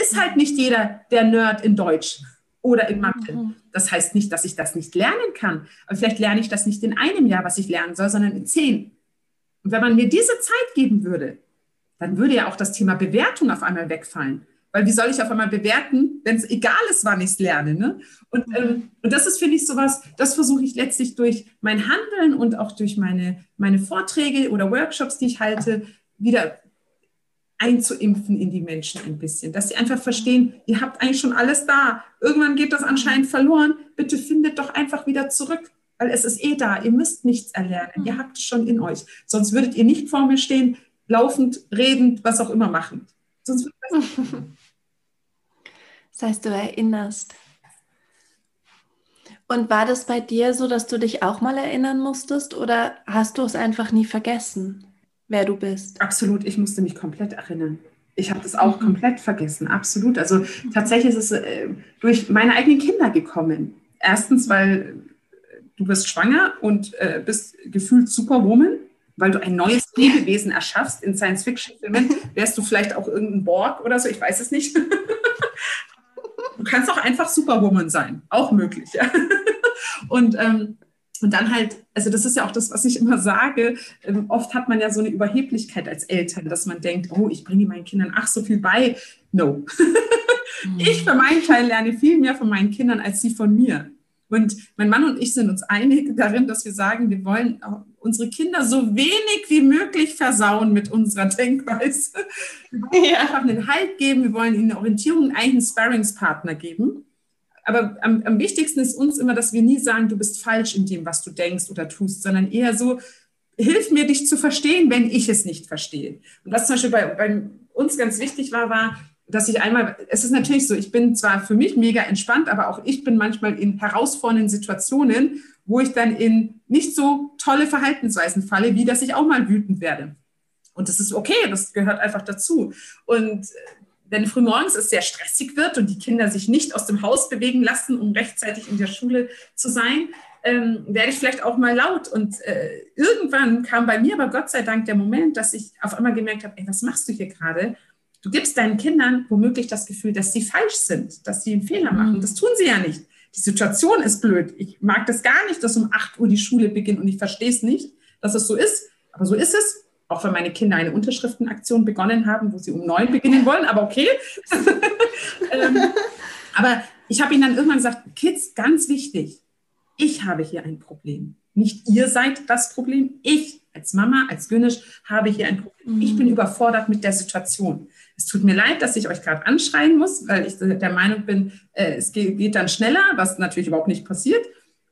ist halt nicht jeder der Nerd in Deutsch oder in Mathe. Mhm. Das heißt nicht, dass ich das nicht lernen kann. Aber vielleicht lerne ich das nicht in einem Jahr, was ich lernen soll, sondern in zehn. Und wenn man mir diese Zeit geben würde, dann würde ja auch das Thema Bewertung auf einmal wegfallen. Weil wie soll ich auf einmal bewerten, wenn es egal ist, wann ich es lerne? Ne? Und, mhm. ähm, und das ist, finde ich, sowas, das versuche ich letztlich durch mein Handeln und auch durch meine, meine Vorträge oder Workshops, die ich halte, wieder einzuimpfen in die Menschen ein bisschen, dass sie einfach verstehen, ihr habt eigentlich schon alles da. Irgendwann geht das anscheinend verloren. Bitte findet doch einfach wieder zurück, weil es ist eh da. Ihr müsst nichts erlernen. Ihr habt es schon in euch. Sonst würdet ihr nicht vor mir stehen, laufend, redend, was auch immer machen. Sonst [LAUGHS] das heißt, du erinnerst. Und war das bei dir so, dass du dich auch mal erinnern musstest oder hast du es einfach nie vergessen? Wer du bist. Absolut, ich musste mich komplett erinnern. Ich habe das auch mhm. komplett vergessen, absolut. Also tatsächlich ist es äh, durch meine eigenen Kinder gekommen. Erstens, weil du bist schwanger und äh, bist gefühlt Superwoman, weil du ein neues Lebewesen erschaffst in Science-Fiction-Filmen. [LAUGHS] Wärst du vielleicht auch irgendein Borg oder so, ich weiß es nicht. [LAUGHS] du kannst auch einfach Superwoman sein, auch möglich. Ja. [LAUGHS] Und ähm, und dann halt, also das ist ja auch das, was ich immer sage, ähm, oft hat man ja so eine Überheblichkeit als Eltern, dass man denkt, oh, ich bringe meinen Kindern ach so viel bei. No. [LAUGHS] ich für meinen Teil lerne viel mehr von meinen Kindern als sie von mir. Und mein Mann und ich sind uns einig darin, dass wir sagen, wir wollen unsere Kinder so wenig wie möglich versauen mit unserer Denkweise. Wir wollen ja. einfach einen Halt geben, wir wollen ihnen eine Orientierung, einen eigenen Sparringspartner geben aber am, am wichtigsten ist uns immer, dass wir nie sagen, du bist falsch in dem, was du denkst oder tust, sondern eher so, hilf mir, dich zu verstehen, wenn ich es nicht verstehe. Und was zum Beispiel bei, bei uns ganz wichtig war, war, dass ich einmal, es ist natürlich so, ich bin zwar für mich mega entspannt, aber auch ich bin manchmal in herausfordernden Situationen, wo ich dann in nicht so tolle Verhaltensweisen falle, wie dass ich auch mal wütend werde. Und das ist okay, das gehört einfach dazu. Und wenn frühmorgens es sehr stressig wird und die Kinder sich nicht aus dem Haus bewegen lassen, um rechtzeitig in der Schule zu sein, ähm, werde ich vielleicht auch mal laut. Und äh, irgendwann kam bei mir aber Gott sei Dank der Moment, dass ich auf einmal gemerkt habe, ey, was machst du hier gerade? Du gibst deinen Kindern womöglich das Gefühl, dass sie falsch sind, dass sie einen Fehler machen. Mhm. Das tun sie ja nicht. Die Situation ist blöd. Ich mag das gar nicht, dass um 8 Uhr die Schule beginnt und ich verstehe es nicht, dass es so ist. Aber so ist es auch wenn meine Kinder eine Unterschriftenaktion begonnen haben, wo sie um neun beginnen wollen, aber okay. [LAUGHS] ähm, aber ich habe ihnen dann irgendwann gesagt, Kids, ganz wichtig, ich habe hier ein Problem. Nicht ihr seid das Problem, ich als Mama, als Gönisch habe hier ein Problem. Ich bin mhm. überfordert mit der Situation. Es tut mir leid, dass ich euch gerade anschreien muss, weil ich der Meinung bin, äh, es geht dann schneller, was natürlich überhaupt nicht passiert.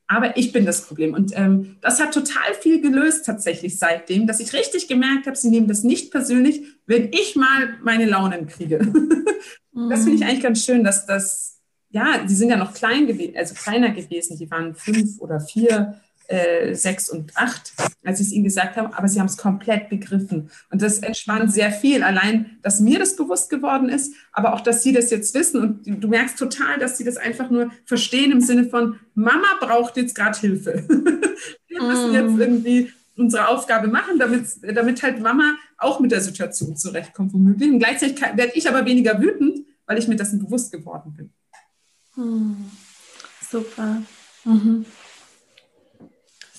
Aber ich bin das Problem. Und ähm, das hat total viel gelöst tatsächlich seitdem, dass ich richtig gemerkt habe, sie nehmen das nicht persönlich, wenn ich mal meine Launen kriege. [LAUGHS] das finde ich eigentlich ganz schön, dass das, ja, die sind ja noch klein gewesen, also kleiner gewesen, die waren fünf oder vier äh, sechs und acht, als ich es ihnen gesagt habe, aber sie haben es komplett begriffen. Und das entspannt sehr viel. Allein, dass mir das bewusst geworden ist, aber auch, dass sie das jetzt wissen. Und du merkst total, dass sie das einfach nur verstehen im Sinne von, Mama braucht jetzt gerade Hilfe. [LAUGHS] Wir müssen jetzt mm. irgendwie unsere Aufgabe machen, damit, damit halt Mama auch mit der Situation zurechtkommt, womöglich. Und gleichzeitig werde ich aber weniger wütend, weil ich mir dessen bewusst geworden bin. Hm. Super. Mhm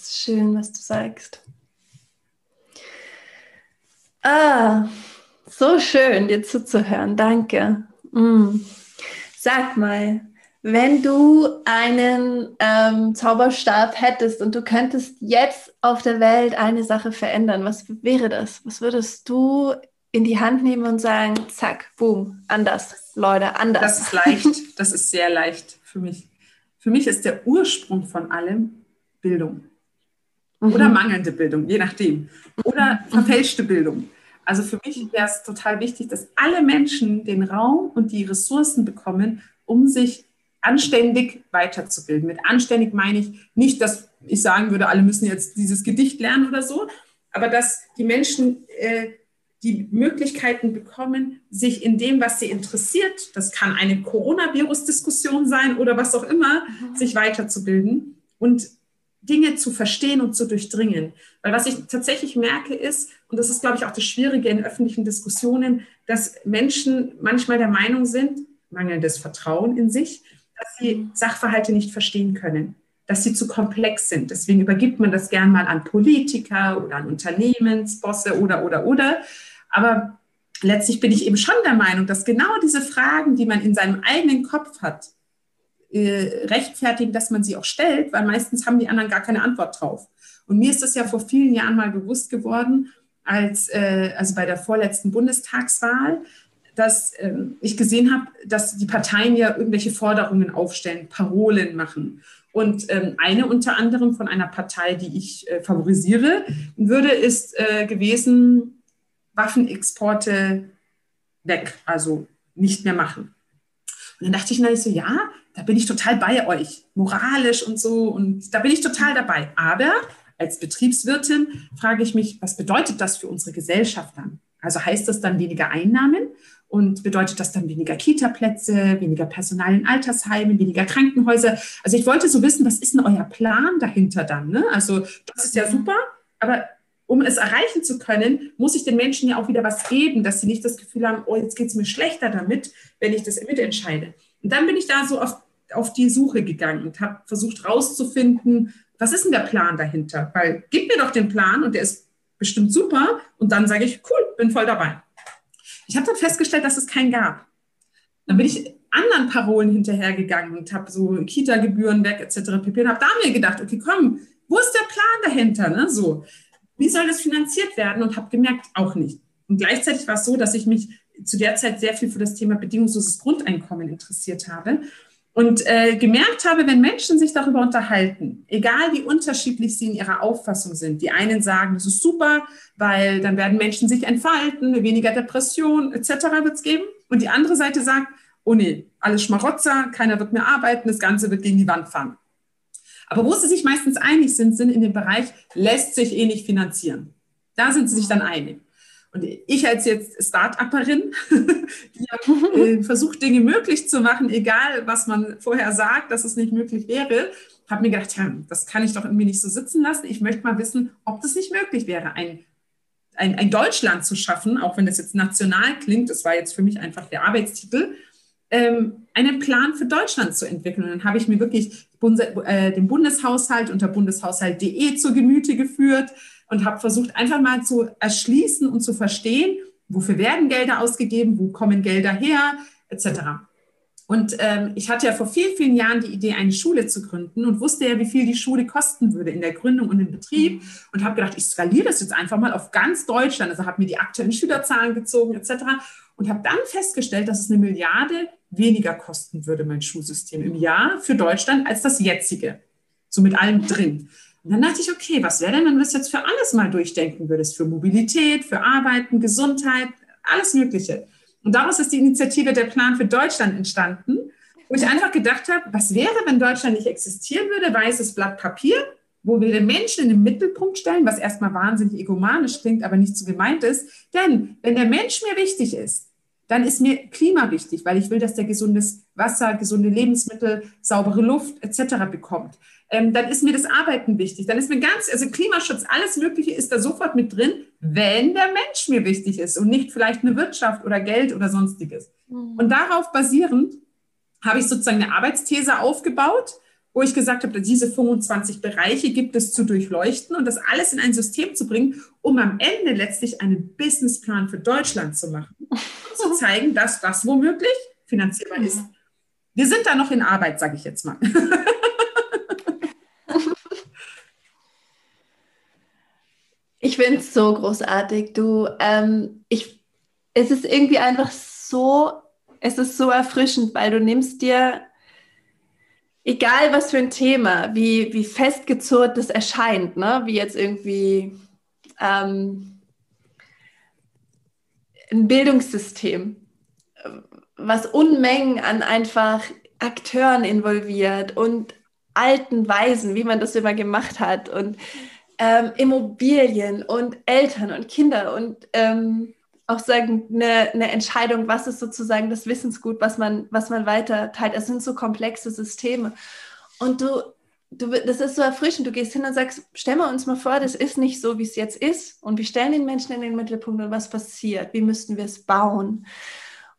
schön, was du sagst. Ah, so schön, dir zuzuhören. Danke. Mm. Sag mal, wenn du einen ähm, Zauberstab hättest und du könntest jetzt auf der Welt eine Sache verändern, was wäre das? Was würdest du in die Hand nehmen und sagen, zack, boom, anders, Leute, anders? Das ist leicht, das ist sehr leicht für mich. Für mich ist der Ursprung von allem Bildung mhm. oder mangelnde Bildung, je nachdem, oder mhm. verfälschte Bildung. Also für mich wäre es total wichtig, dass alle Menschen den Raum und die Ressourcen bekommen, um sich anständig weiterzubilden. Mit anständig meine ich nicht, dass ich sagen würde, alle müssen jetzt dieses Gedicht lernen oder so, aber dass die Menschen äh, die Möglichkeiten bekommen, sich in dem, was sie interessiert, das kann eine Coronavirus-Diskussion sein oder was auch immer, mhm. sich weiterzubilden und Dinge zu verstehen und zu durchdringen. Weil was ich tatsächlich merke ist, und das ist, glaube ich, auch das Schwierige in öffentlichen Diskussionen, dass Menschen manchmal der Meinung sind, mangelndes Vertrauen in sich, dass sie Sachverhalte nicht verstehen können, dass sie zu komplex sind. Deswegen übergibt man das gern mal an Politiker oder an Unternehmensbosse oder, oder, oder. Aber letztlich bin ich eben schon der Meinung, dass genau diese Fragen, die man in seinem eigenen Kopf hat, äh, rechtfertigen, dass man sie auch stellt, weil meistens haben die anderen gar keine Antwort drauf. Und mir ist das ja vor vielen Jahren mal bewusst geworden, als äh, also bei der vorletzten Bundestagswahl, dass äh, ich gesehen habe, dass die Parteien ja irgendwelche Forderungen aufstellen, Parolen machen. Und ähm, eine unter anderem von einer Partei, die ich äh, favorisiere würde, ist äh, gewesen, Waffenexporte weg, also nicht mehr machen. Und dann dachte ich mir so, ja, da bin ich total bei euch, moralisch und so. Und da bin ich total dabei. Aber als Betriebswirtin frage ich mich, was bedeutet das für unsere Gesellschaft dann? Also heißt das dann weniger Einnahmen und bedeutet das dann weniger Kita-Plätze, weniger Personal in Altersheimen, weniger Krankenhäuser? Also ich wollte so wissen, was ist denn euer Plan dahinter dann? Ne? Also das ist ja super, aber um es erreichen zu können, muss ich den Menschen ja auch wieder was geben, dass sie nicht das Gefühl haben, oh, jetzt geht es mir schlechter damit, wenn ich das mitentscheide. Und dann bin ich da so auf, auf die Suche gegangen und habe versucht rauszufinden, was ist denn der Plan dahinter? Weil gib mir doch den Plan und der ist bestimmt super und dann sage ich, cool, bin voll dabei. Ich habe dann festgestellt, dass es keinen gab. Dann bin ich anderen Parolen hinterhergegangen und habe so Kita-Gebühren weg etc. pp. Und habe da mir gedacht, okay, komm, wo ist der Plan dahinter? Ne? So, wie soll das finanziert werden? Und habe gemerkt, auch nicht. Und gleichzeitig war es so, dass ich mich zu der Zeit sehr viel für das Thema bedingungsloses Grundeinkommen interessiert habe. Und äh, gemerkt habe, wenn Menschen sich darüber unterhalten, egal wie unterschiedlich sie in ihrer Auffassung sind, die einen sagen, das ist super, weil dann werden Menschen sich entfalten, weniger Depression etc. wird es geben. Und die andere Seite sagt, oh nee, alles Schmarotzer, keiner wird mehr arbeiten, das Ganze wird gegen die Wand fahren. Aber wo sie sich meistens einig sind, sind in dem Bereich, lässt sich eh nicht finanzieren. Da sind sie sich dann einig. Und ich als jetzt Start-Upperin, [LAUGHS] die äh, versucht, Dinge möglich zu machen, egal was man vorher sagt, dass es nicht möglich wäre, habe mir gedacht, ja, das kann ich doch irgendwie nicht so sitzen lassen. Ich möchte mal wissen, ob das nicht möglich wäre, ein, ein, ein Deutschland zu schaffen, auch wenn das jetzt national klingt. Das war jetzt für mich einfach der Arbeitstitel. Ähm, einen Plan für Deutschland zu entwickeln. Und dann habe ich mir wirklich den Bundeshaushalt unter bundeshaushalt.de zu Gemüte geführt, und habe versucht, einfach mal zu erschließen und zu verstehen, wofür werden Gelder ausgegeben, wo kommen Gelder her, etc. Und ähm, ich hatte ja vor vielen, vielen Jahren die Idee, eine Schule zu gründen und wusste ja, wie viel die Schule kosten würde in der Gründung und im Betrieb und habe gedacht, ich skaliere das jetzt einfach mal auf ganz Deutschland. Also habe mir die aktuellen Schülerzahlen gezogen etc. Und habe dann festgestellt, dass es eine Milliarde weniger kosten würde, mein Schulsystem im Jahr für Deutschland, als das jetzige. So mit allem drin. Und dann dachte ich, okay, was wäre denn, wenn du das jetzt für alles mal durchdenken würdest? Für Mobilität, für Arbeiten, Gesundheit, alles Mögliche. Und daraus ist die Initiative Der Plan für Deutschland entstanden, wo ich einfach gedacht habe, was wäre, wenn Deutschland nicht existieren würde? Weißes Blatt Papier, wo wir den Menschen in den Mittelpunkt stellen, was erstmal wahnsinnig egomanisch klingt, aber nicht so gemeint ist. Denn wenn der Mensch mir wichtig ist, dann ist mir Klima wichtig, weil ich will, dass der gesundes Wasser, gesunde Lebensmittel, saubere Luft etc. bekommt. Ähm, dann ist mir das Arbeiten wichtig. Dann ist mir ganz, also Klimaschutz, alles Mögliche ist da sofort mit drin, wenn der Mensch mir wichtig ist und nicht vielleicht eine Wirtschaft oder Geld oder sonstiges. Mhm. Und darauf basierend habe ich sozusagen eine Arbeitsthese aufgebaut, wo ich gesagt habe, diese 25 Bereiche gibt es zu durchleuchten und das alles in ein System zu bringen, um am Ende letztlich einen Businessplan für Deutschland zu machen zu [LAUGHS] zeigen, dass das womöglich finanzierbar ist. Wir sind da noch in Arbeit, sage ich jetzt mal. [LAUGHS] Ich finde es so großartig. Du, ähm, ich, es ist irgendwie einfach so, es ist so erfrischend, weil du nimmst dir, egal was für ein Thema, wie, wie festgezurrt das erscheint, ne? wie jetzt irgendwie ähm, ein Bildungssystem, was Unmengen an einfach Akteuren involviert und alten Weisen, wie man das immer gemacht hat und ähm, Immobilien und Eltern und Kinder und ähm, auch sagen eine, eine, Entscheidung, was ist sozusagen das Wissensgut, was man, was man weiter teilt. Es sind so komplexe Systeme. Und du du, das ist so erfrischend. Du gehst hin und sagst, stellen wir uns mal vor, das ist nicht so, wie es jetzt ist. Und wir stellen den Menschen in den Mittelpunkt und was passiert? Wie müssten wir es bauen?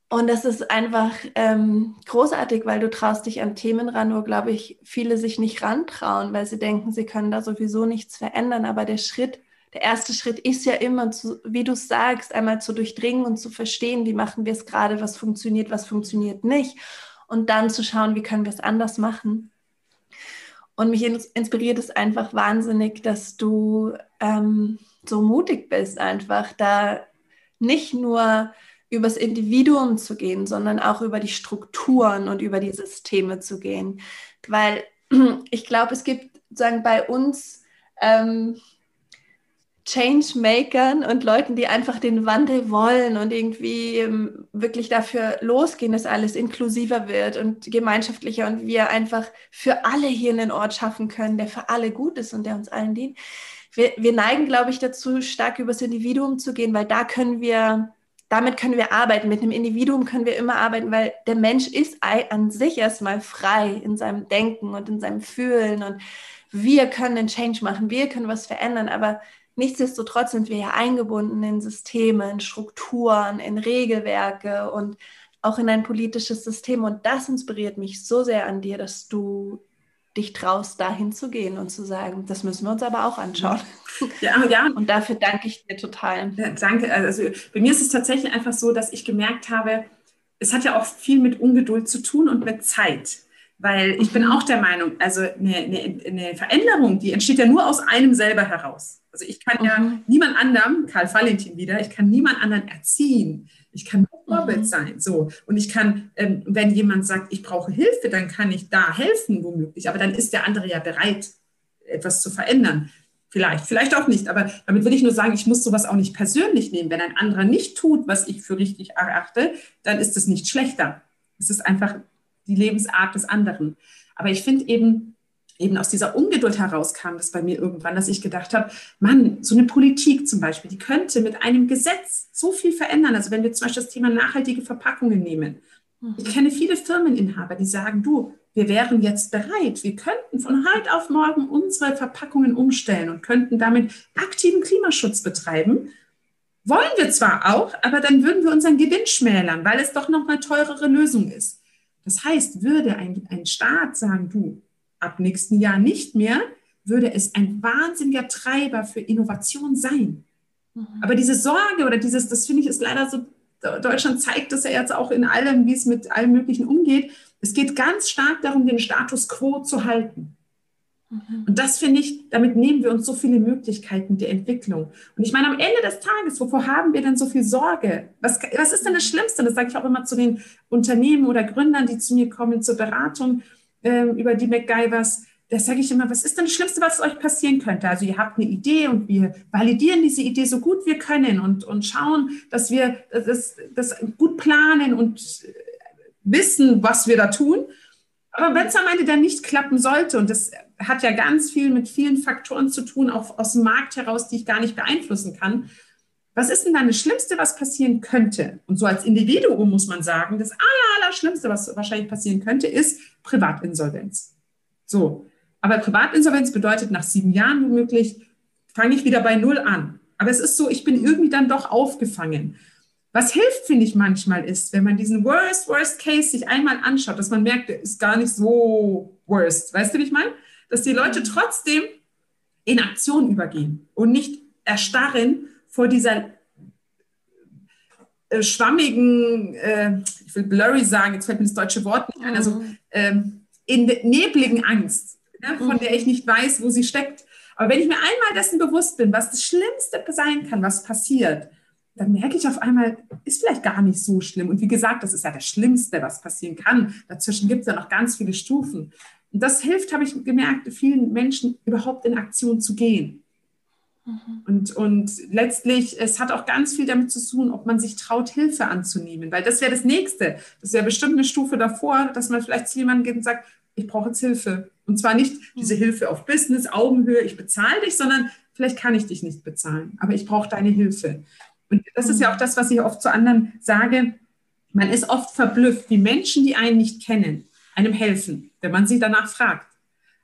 Und das ist einfach ähm, großartig, weil du traust dich an Themen ran, wo, glaube ich, viele sich nicht rantrauen, weil sie denken, sie können da sowieso nichts verändern. Aber der Schritt, der erste Schritt ist ja immer, zu, wie du sagst, einmal zu durchdringen und zu verstehen, wie machen wir es gerade, was funktioniert, was funktioniert nicht. Und dann zu schauen, wie können wir es anders machen. Und mich inspiriert es einfach wahnsinnig, dass du ähm, so mutig bist, einfach da nicht nur übers Individuum zu gehen, sondern auch über die Strukturen und über die Systeme zu gehen. Weil [CLEARS THROAT] ich glaube, es gibt sagen bei uns ähm, Changemakern und Leuten, die einfach den Wandel wollen und irgendwie ähm, wirklich dafür losgehen, dass alles inklusiver wird und gemeinschaftlicher und wir einfach für alle hier einen Ort schaffen können, der für alle gut ist und der uns allen dient. Wir, wir neigen, glaube ich, dazu, stark übers Individuum zu gehen, weil da können wir, damit können wir arbeiten. Mit einem Individuum können wir immer arbeiten, weil der Mensch ist an sich erstmal frei in seinem Denken und in seinem Fühlen und wir können einen Change machen, wir können was verändern, aber Nichtsdestotrotz sind wir ja eingebunden in Systeme, in Strukturen, in Regelwerke und auch in ein politisches System. Und das inspiriert mich so sehr an dir, dass du dich traust, dahin zu gehen und zu sagen, das müssen wir uns aber auch anschauen. Ja, ja. Und dafür danke ich dir total. Ja, danke. Also bei mir ist es tatsächlich einfach so, dass ich gemerkt habe, es hat ja auch viel mit Ungeduld zu tun und mit Zeit. Weil ich bin mhm. auch der Meinung, also eine, eine, eine, Veränderung, die entsteht ja nur aus einem selber heraus. Also ich kann ja mhm. niemand anderem, Karl Valentin wieder, ich kann niemand anderen erziehen. Ich kann Vorbild mhm. sein. So. Und ich kann, ähm, wenn jemand sagt, ich brauche Hilfe, dann kann ich da helfen, womöglich. Aber dann ist der andere ja bereit, etwas zu verändern. Vielleicht, vielleicht auch nicht. Aber damit will ich nur sagen, ich muss sowas auch nicht persönlich nehmen. Wenn ein anderer nicht tut, was ich für richtig erachte, dann ist es nicht schlechter. Es ist einfach die Lebensart des anderen. Aber ich finde eben, eben aus dieser Ungeduld heraus kam das bei mir irgendwann, dass ich gedacht habe, Mann, so eine Politik zum Beispiel, die könnte mit einem Gesetz so viel verändern. Also wenn wir zum Beispiel das Thema nachhaltige Verpackungen nehmen. Ich mhm. kenne viele Firmeninhaber, die sagen, du, wir wären jetzt bereit, wir könnten von heute auf morgen unsere Verpackungen umstellen und könnten damit aktiven Klimaschutz betreiben. Wollen wir zwar auch, aber dann würden wir unseren Gewinn schmälern, weil es doch noch eine teurere Lösung ist. Das heißt, würde ein, ein Staat sagen, du, ab nächsten Jahr nicht mehr, würde es ein wahnsinniger Treiber für Innovation sein. Mhm. Aber diese Sorge oder dieses, das finde ich ist leider so, Deutschland zeigt das ja jetzt auch in allem, wie es mit allem Möglichen umgeht. Es geht ganz stark darum, den Status quo zu halten. Mhm. Und das finde ich, damit nehmen wir uns so viele Möglichkeiten der Entwicklung. Und ich meine, am Ende des Tages, wovor haben wir denn so viel Sorge? Was, was ist denn das Schlimmste? Das sage ich auch immer zu den Unternehmen oder Gründern, die zu mir kommen zur Beratung ähm, über die MacGyvers, da sage ich immer, was ist denn das Schlimmste, was euch passieren könnte? Also ihr habt eine Idee und wir validieren diese Idee so gut wir können und, und schauen, dass wir das, das gut planen und wissen, was wir da tun. Aber wenn es am Ende dann nicht klappen sollte, und das hat ja ganz viel mit vielen Faktoren zu tun, auch aus dem Markt heraus, die ich gar nicht beeinflussen kann, was ist denn dann das Schlimmste, was passieren könnte? Und so als Individuum muss man sagen, das aller, aller Schlimmste, was wahrscheinlich passieren könnte, ist Privatinsolvenz. So. Aber Privatinsolvenz bedeutet, nach sieben Jahren womöglich fange ich wieder bei Null an. Aber es ist so, ich bin irgendwie dann doch aufgefangen. Was hilft, finde ich manchmal, ist, wenn man diesen Worst, Worst Case sich einmal anschaut, dass man merkt, der ist gar nicht so worst. Weißt du, wie ich meine? Dass die Leute trotzdem in Aktion übergehen und nicht erstarren vor dieser äh, schwammigen, äh, ich will blurry sagen, jetzt fällt mir das deutsche Wort nicht ein, also mhm. ähm, in nebligen Angst, ne, von der ich nicht weiß, wo sie steckt. Aber wenn ich mir einmal dessen bewusst bin, was das Schlimmste sein kann, was passiert, dann merke ich auf einmal, ist vielleicht gar nicht so schlimm. Und wie gesagt, das ist ja das Schlimmste, was passieren kann. Dazwischen gibt es ja noch ganz viele Stufen. Und das hilft, habe ich gemerkt, vielen Menschen überhaupt in Aktion zu gehen. Mhm. Und, und letztlich, es hat auch ganz viel damit zu tun, ob man sich traut, Hilfe anzunehmen, weil das wäre das Nächste. Das wäre bestimmt eine Stufe davor, dass man vielleicht zu jemandem geht und sagt, ich brauche jetzt Hilfe. Und zwar nicht diese mhm. Hilfe auf Business, Augenhöhe, ich bezahle dich, sondern vielleicht kann ich dich nicht bezahlen, aber ich brauche deine Hilfe. Und das ist ja auch das, was ich oft zu anderen sage. Man ist oft verblüfft, wie Menschen, die einen nicht kennen, einem helfen, wenn man sie danach fragt.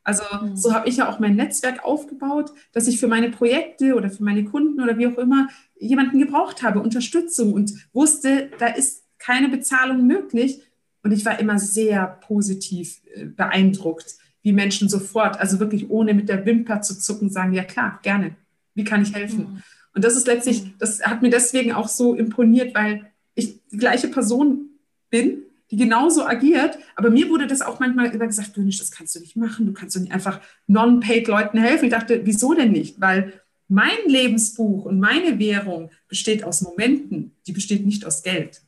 Also mhm. so habe ich ja auch mein Netzwerk aufgebaut, dass ich für meine Projekte oder für meine Kunden oder wie auch immer jemanden gebraucht habe, Unterstützung und wusste, da ist keine Bezahlung möglich. Und ich war immer sehr positiv äh, beeindruckt, wie Menschen sofort, also wirklich ohne mit der Wimper zu zucken, sagen, ja klar, gerne, wie kann ich helfen? Mhm. Und das ist letztlich, das hat mir deswegen auch so imponiert, weil ich die gleiche Person bin die genauso agiert. Aber mir wurde das auch manchmal immer gesagt, Dönisch, das kannst du nicht machen. Du kannst doch nicht einfach non-paid Leuten helfen. Ich dachte, wieso denn nicht? Weil mein Lebensbuch und meine Währung besteht aus Momenten, die besteht nicht aus Geld.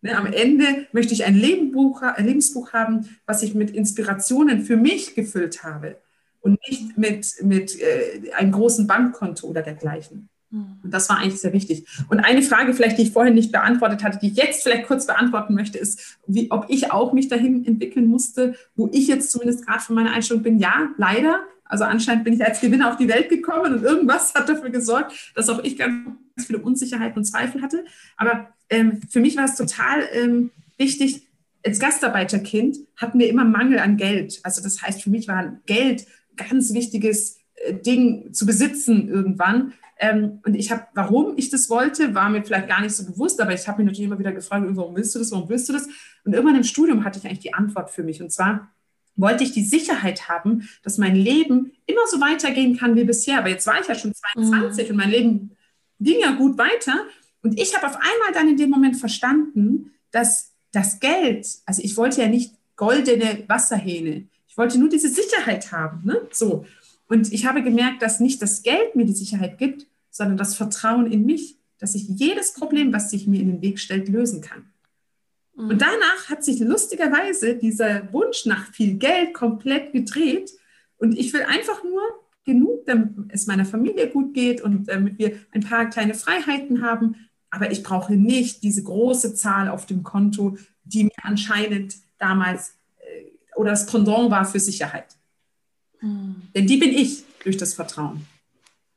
Ne, am Ende möchte ich ein Lebensbuch, ein Lebensbuch haben, was ich mit Inspirationen für mich gefüllt habe und nicht mit, mit äh, einem großen Bankkonto oder dergleichen. Mhm. Und das war eigentlich sehr wichtig. Und eine Frage vielleicht, die ich vorhin nicht beantwortet hatte, die ich jetzt vielleicht kurz beantworten möchte, ist, wie, ob ich auch mich dahin entwickeln musste, wo ich jetzt zumindest gerade von meiner Einstellung bin. Ja, leider. Also anscheinend bin ich als Gewinner auf die Welt gekommen und irgendwas hat dafür gesorgt, dass auch ich ganz viele Unsicherheiten und Zweifel hatte. Aber ähm, für mich war es total ähm, wichtig, als Gastarbeiterkind hatten wir immer Mangel an Geld. Also das heißt, für mich war Geld ganz wichtiges äh, Ding zu besitzen irgendwann. Ähm, und ich habe, warum ich das wollte, war mir vielleicht gar nicht so bewusst, aber ich habe mich natürlich immer wieder gefragt, warum willst du das, warum willst du das? Und irgendwann im Studium hatte ich eigentlich die Antwort für mich. Und zwar wollte ich die Sicherheit haben, dass mein Leben immer so weitergehen kann wie bisher. Aber jetzt war ich ja schon 22 mhm. und mein Leben ging ja gut weiter. Und ich habe auf einmal dann in dem Moment verstanden, dass das Geld, also ich wollte ja nicht goldene Wasserhähne, ich wollte nur diese Sicherheit haben. Ne? So. Und ich habe gemerkt, dass nicht das Geld mir die Sicherheit gibt, sondern das Vertrauen in mich. dass ich jedes Problem, was sich mir in den Weg stellt, lösen kann. Mhm. Und danach hat sich lustigerweise dieser Wunsch nach viel Geld komplett gedreht. Und ich will einfach nur genug, damit es meiner Familie gut geht und damit wir ein paar kleine Freiheiten haben. Aber ich brauche nicht diese große Zahl auf dem Konto, die mir anscheinend damals äh, oder das Pendant war für Sicherheit. Mhm. Denn die bin ich durch das Vertrauen.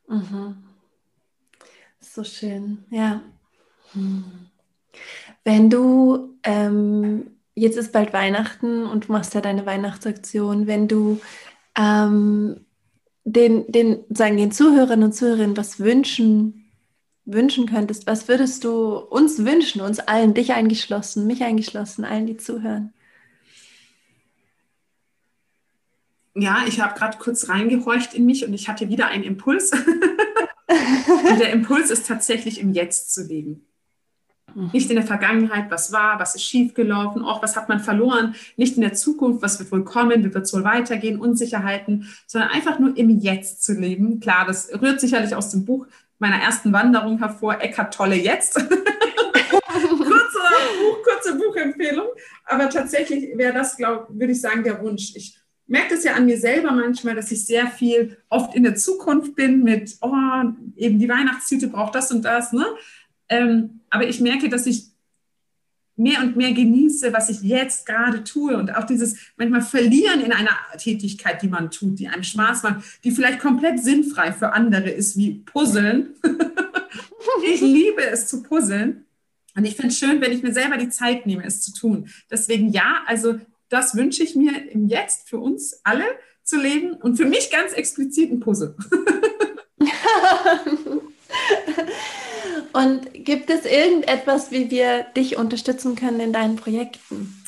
Mhm. So schön, ja. Mhm. Wenn du, ähm, jetzt ist bald Weihnachten und du machst ja deine Weihnachtsaktion, wenn du ähm, den, den, sagen den Zuhörern und Zuhörerinnen was wünschen, wünschen könntest, was würdest du uns wünschen, uns allen, dich eingeschlossen, mich eingeschlossen, allen, die zuhören? Ja, ich habe gerade kurz reingehorcht in mich und ich hatte wieder einen Impuls. [LAUGHS] und der Impuls ist tatsächlich im Jetzt zu leben. Nicht in der Vergangenheit, was war, was ist schiefgelaufen, auch was hat man verloren. Nicht in der Zukunft, was wird wohl kommen, wie wird es wohl weitergehen, Unsicherheiten, sondern einfach nur im Jetzt zu leben. Klar, das rührt sicherlich aus dem Buch meiner ersten Wanderung hervor, Eckart Tolle Jetzt. [LAUGHS] kurze, Buch, kurze Buchempfehlung. Aber tatsächlich wäre das, glaube würde ich sagen, der Wunsch. Ich merke das ja an mir selber manchmal, dass ich sehr viel oft in der Zukunft bin mit, oh, eben die Weihnachtstüte braucht das und das. Ne? Ähm, aber ich merke, dass ich mehr und mehr genieße, was ich jetzt gerade tue und auch dieses manchmal Verlieren in einer Tätigkeit, die man tut, die einem Spaß macht, die vielleicht komplett sinnfrei für andere ist, wie Puzzeln. [LAUGHS] ich liebe es zu puzzeln und ich finde es schön, wenn ich mir selber die Zeit nehme, es zu tun. Deswegen ja, also das wünsche ich mir im Jetzt für uns alle zu leben und für mich ganz explizit ein Puzzle. [LAUGHS] Und gibt es irgendetwas, wie wir dich unterstützen können in deinen Projekten?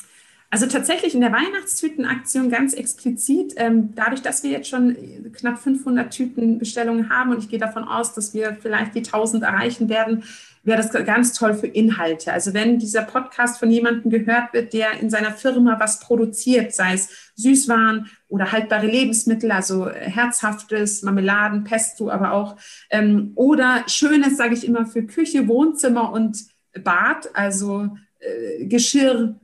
Also tatsächlich in der Weihnachtstütenaktion ganz explizit, ähm, dadurch, dass wir jetzt schon knapp 500 Tütenbestellungen haben und ich gehe davon aus, dass wir vielleicht die 1000 erreichen werden, wäre das ganz toll für Inhalte. Also wenn dieser Podcast von jemandem gehört wird, der in seiner Firma was produziert, sei es Süßwaren oder haltbare Lebensmittel, also herzhaftes, Marmeladen, Pesto, aber auch ähm, oder schönes, sage ich immer, für Küche, Wohnzimmer und Bad, also äh, Geschirr,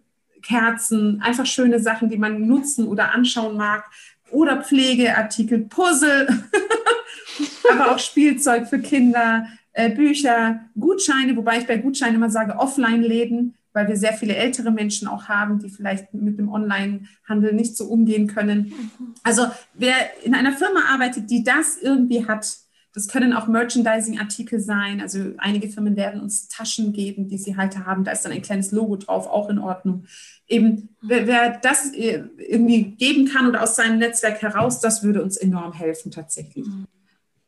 Kerzen, einfach schöne Sachen, die man nutzen oder anschauen mag. Oder Pflegeartikel, Puzzle, [LAUGHS] aber auch Spielzeug für Kinder, äh, Bücher, Gutscheine, wobei ich bei Gutscheinen immer sage Offline-Läden, weil wir sehr viele ältere Menschen auch haben, die vielleicht mit dem Online-Handel nicht so umgehen können. Also wer in einer Firma arbeitet, die das irgendwie hat, das können auch Merchandising-Artikel sein. Also einige Firmen werden uns Taschen geben, die sie halt haben. Da ist dann ein kleines Logo drauf, auch in Ordnung. Eben, wer, wer das äh, irgendwie geben kann oder aus seinem Netzwerk heraus, das würde uns enorm helfen tatsächlich. Mhm.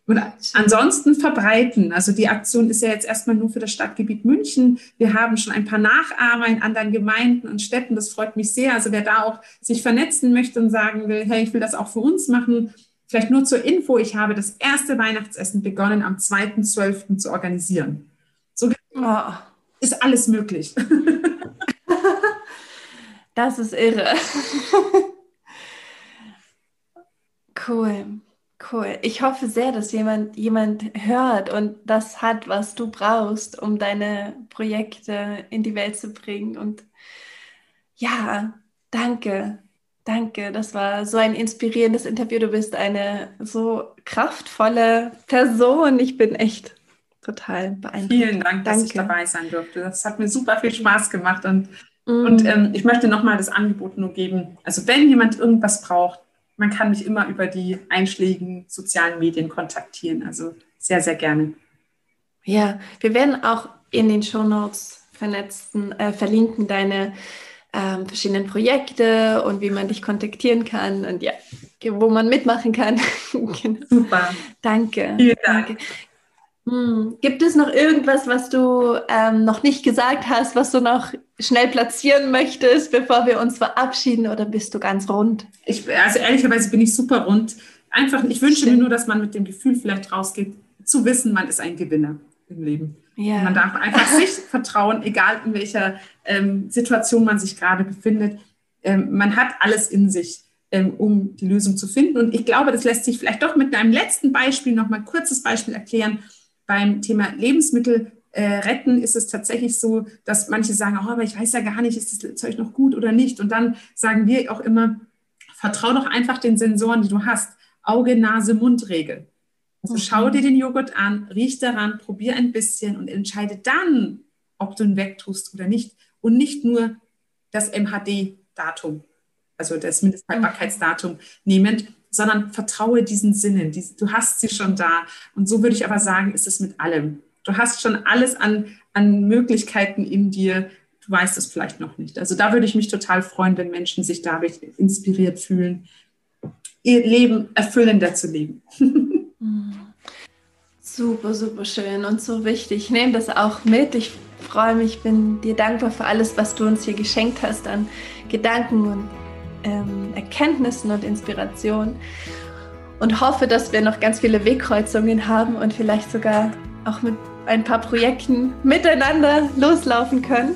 Und ansonsten verbreiten. Also die Aktion ist ja jetzt erstmal nur für das Stadtgebiet München. Wir haben schon ein paar Nachahmer in anderen Gemeinden und Städten. Das freut mich sehr. Also wer da auch sich vernetzen möchte und sagen will, hey, ich will das auch für uns machen. Vielleicht nur zur Info, ich habe das erste Weihnachtsessen begonnen am 2.12. zu organisieren. So oh. ist alles möglich. [LAUGHS] das ist irre. cool. Cool. Ich hoffe sehr, dass jemand, jemand hört und das hat, was du brauchst, um deine Projekte in die Welt zu bringen. Und ja, danke. Danke. Das war so ein inspirierendes Interview. Du bist eine so kraftvolle Person. Ich bin echt total beeindruckt. Vielen Dank, dass ich dabei sein durfte. Das hat mir super viel Spaß gemacht. Und, mm. und ähm, ich möchte nochmal das Angebot nur geben. Also wenn jemand irgendwas braucht, man kann mich immer über die einschlägigen sozialen Medien kontaktieren. Also sehr, sehr gerne. Ja, wir werden auch in den Show Notes vernetzen, äh, verlinken deine ähm, verschiedenen Projekte und wie man dich kontaktieren kann und ja, wo man mitmachen kann. [LAUGHS] genau. Super. Danke. Vielen Dank. Danke. Hm. Gibt es noch irgendwas, was du ähm, noch nicht gesagt hast, was du noch schnell platzieren möchtest, bevor wir uns verabschieden oder bist du ganz rund? Ich, also ehrlicherweise bin ich super rund. Einfach, ich wünsche Stimmt. mir nur, dass man mit dem Gefühl vielleicht rausgeht, zu wissen, man ist ein Gewinner im Leben. Ja. Man darf einfach [LAUGHS] sich vertrauen, egal in welcher ähm, Situation man sich gerade befindet. Ähm, man hat alles in sich, ähm, um die Lösung zu finden. Und ich glaube, das lässt sich vielleicht doch mit einem letzten Beispiel noch mal ein kurzes Beispiel erklären beim Thema Lebensmittel äh, retten, ist es tatsächlich so, dass manche sagen, oh, aber ich weiß ja gar nicht, ist das Zeug noch gut oder nicht. Und dann sagen wir auch immer, vertrau doch einfach den Sensoren, die du hast. Auge, Nase, Mund-Regel. Also schau dir den Joghurt an, riech daran, probier ein bisschen und entscheide dann, ob du ihn wegtust oder nicht. Und nicht nur das MHD-Datum, also das Mindesthaltbarkeitsdatum nehmend, sondern vertraue diesen Sinnen. du hast sie schon da. Und so würde ich aber sagen, ist es mit allem. Du hast schon alles an, an Möglichkeiten in dir. Du weißt es vielleicht noch nicht. Also da würde ich mich total freuen, wenn Menschen sich dadurch inspiriert fühlen, ihr Leben erfüllender zu leben. [LAUGHS] Super, super schön und so wichtig. Ich nehme das auch mit. Ich freue mich, bin dir dankbar für alles, was du uns hier geschenkt hast an Gedanken und ähm, Erkenntnissen und Inspiration. Und hoffe, dass wir noch ganz viele Wegkreuzungen haben und vielleicht sogar auch mit ein paar Projekten miteinander loslaufen können.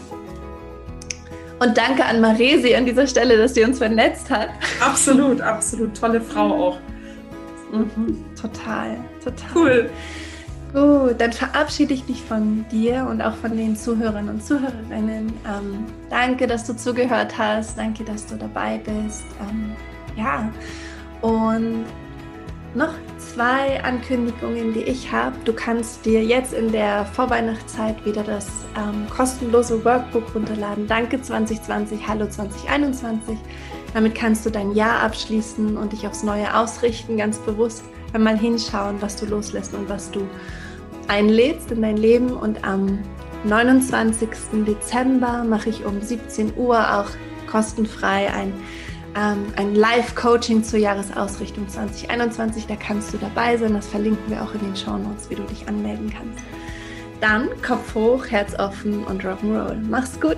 Und danke an Maresi an dieser Stelle, dass sie uns vernetzt hat. Absolut, absolut. Tolle Frau auch. Mhm, total, total. Cool. Gut, dann verabschiede ich mich von dir und auch von den Zuhörern und Zuhörerinnen. Ähm, danke, dass du zugehört hast. Danke, dass du dabei bist. Ähm, ja, und noch zwei Ankündigungen, die ich habe. Du kannst dir jetzt in der Vorweihnachtszeit wieder das ähm, kostenlose Workbook runterladen. Danke 2020, hallo 2021. Damit kannst du dein Jahr abschließen und dich aufs Neue ausrichten, ganz bewusst mal hinschauen, was du loslässt und was du einlädst in dein Leben. Und am 29. Dezember mache ich um 17 Uhr auch kostenfrei ein ähm, ein Live-Coaching zur Jahresausrichtung 2021. Da kannst du dabei sein. Das verlinken wir auch in den Show Notes, wie du dich anmelden kannst. Dann Kopf hoch, Herz offen und Rock'n'Roll. Mach's gut!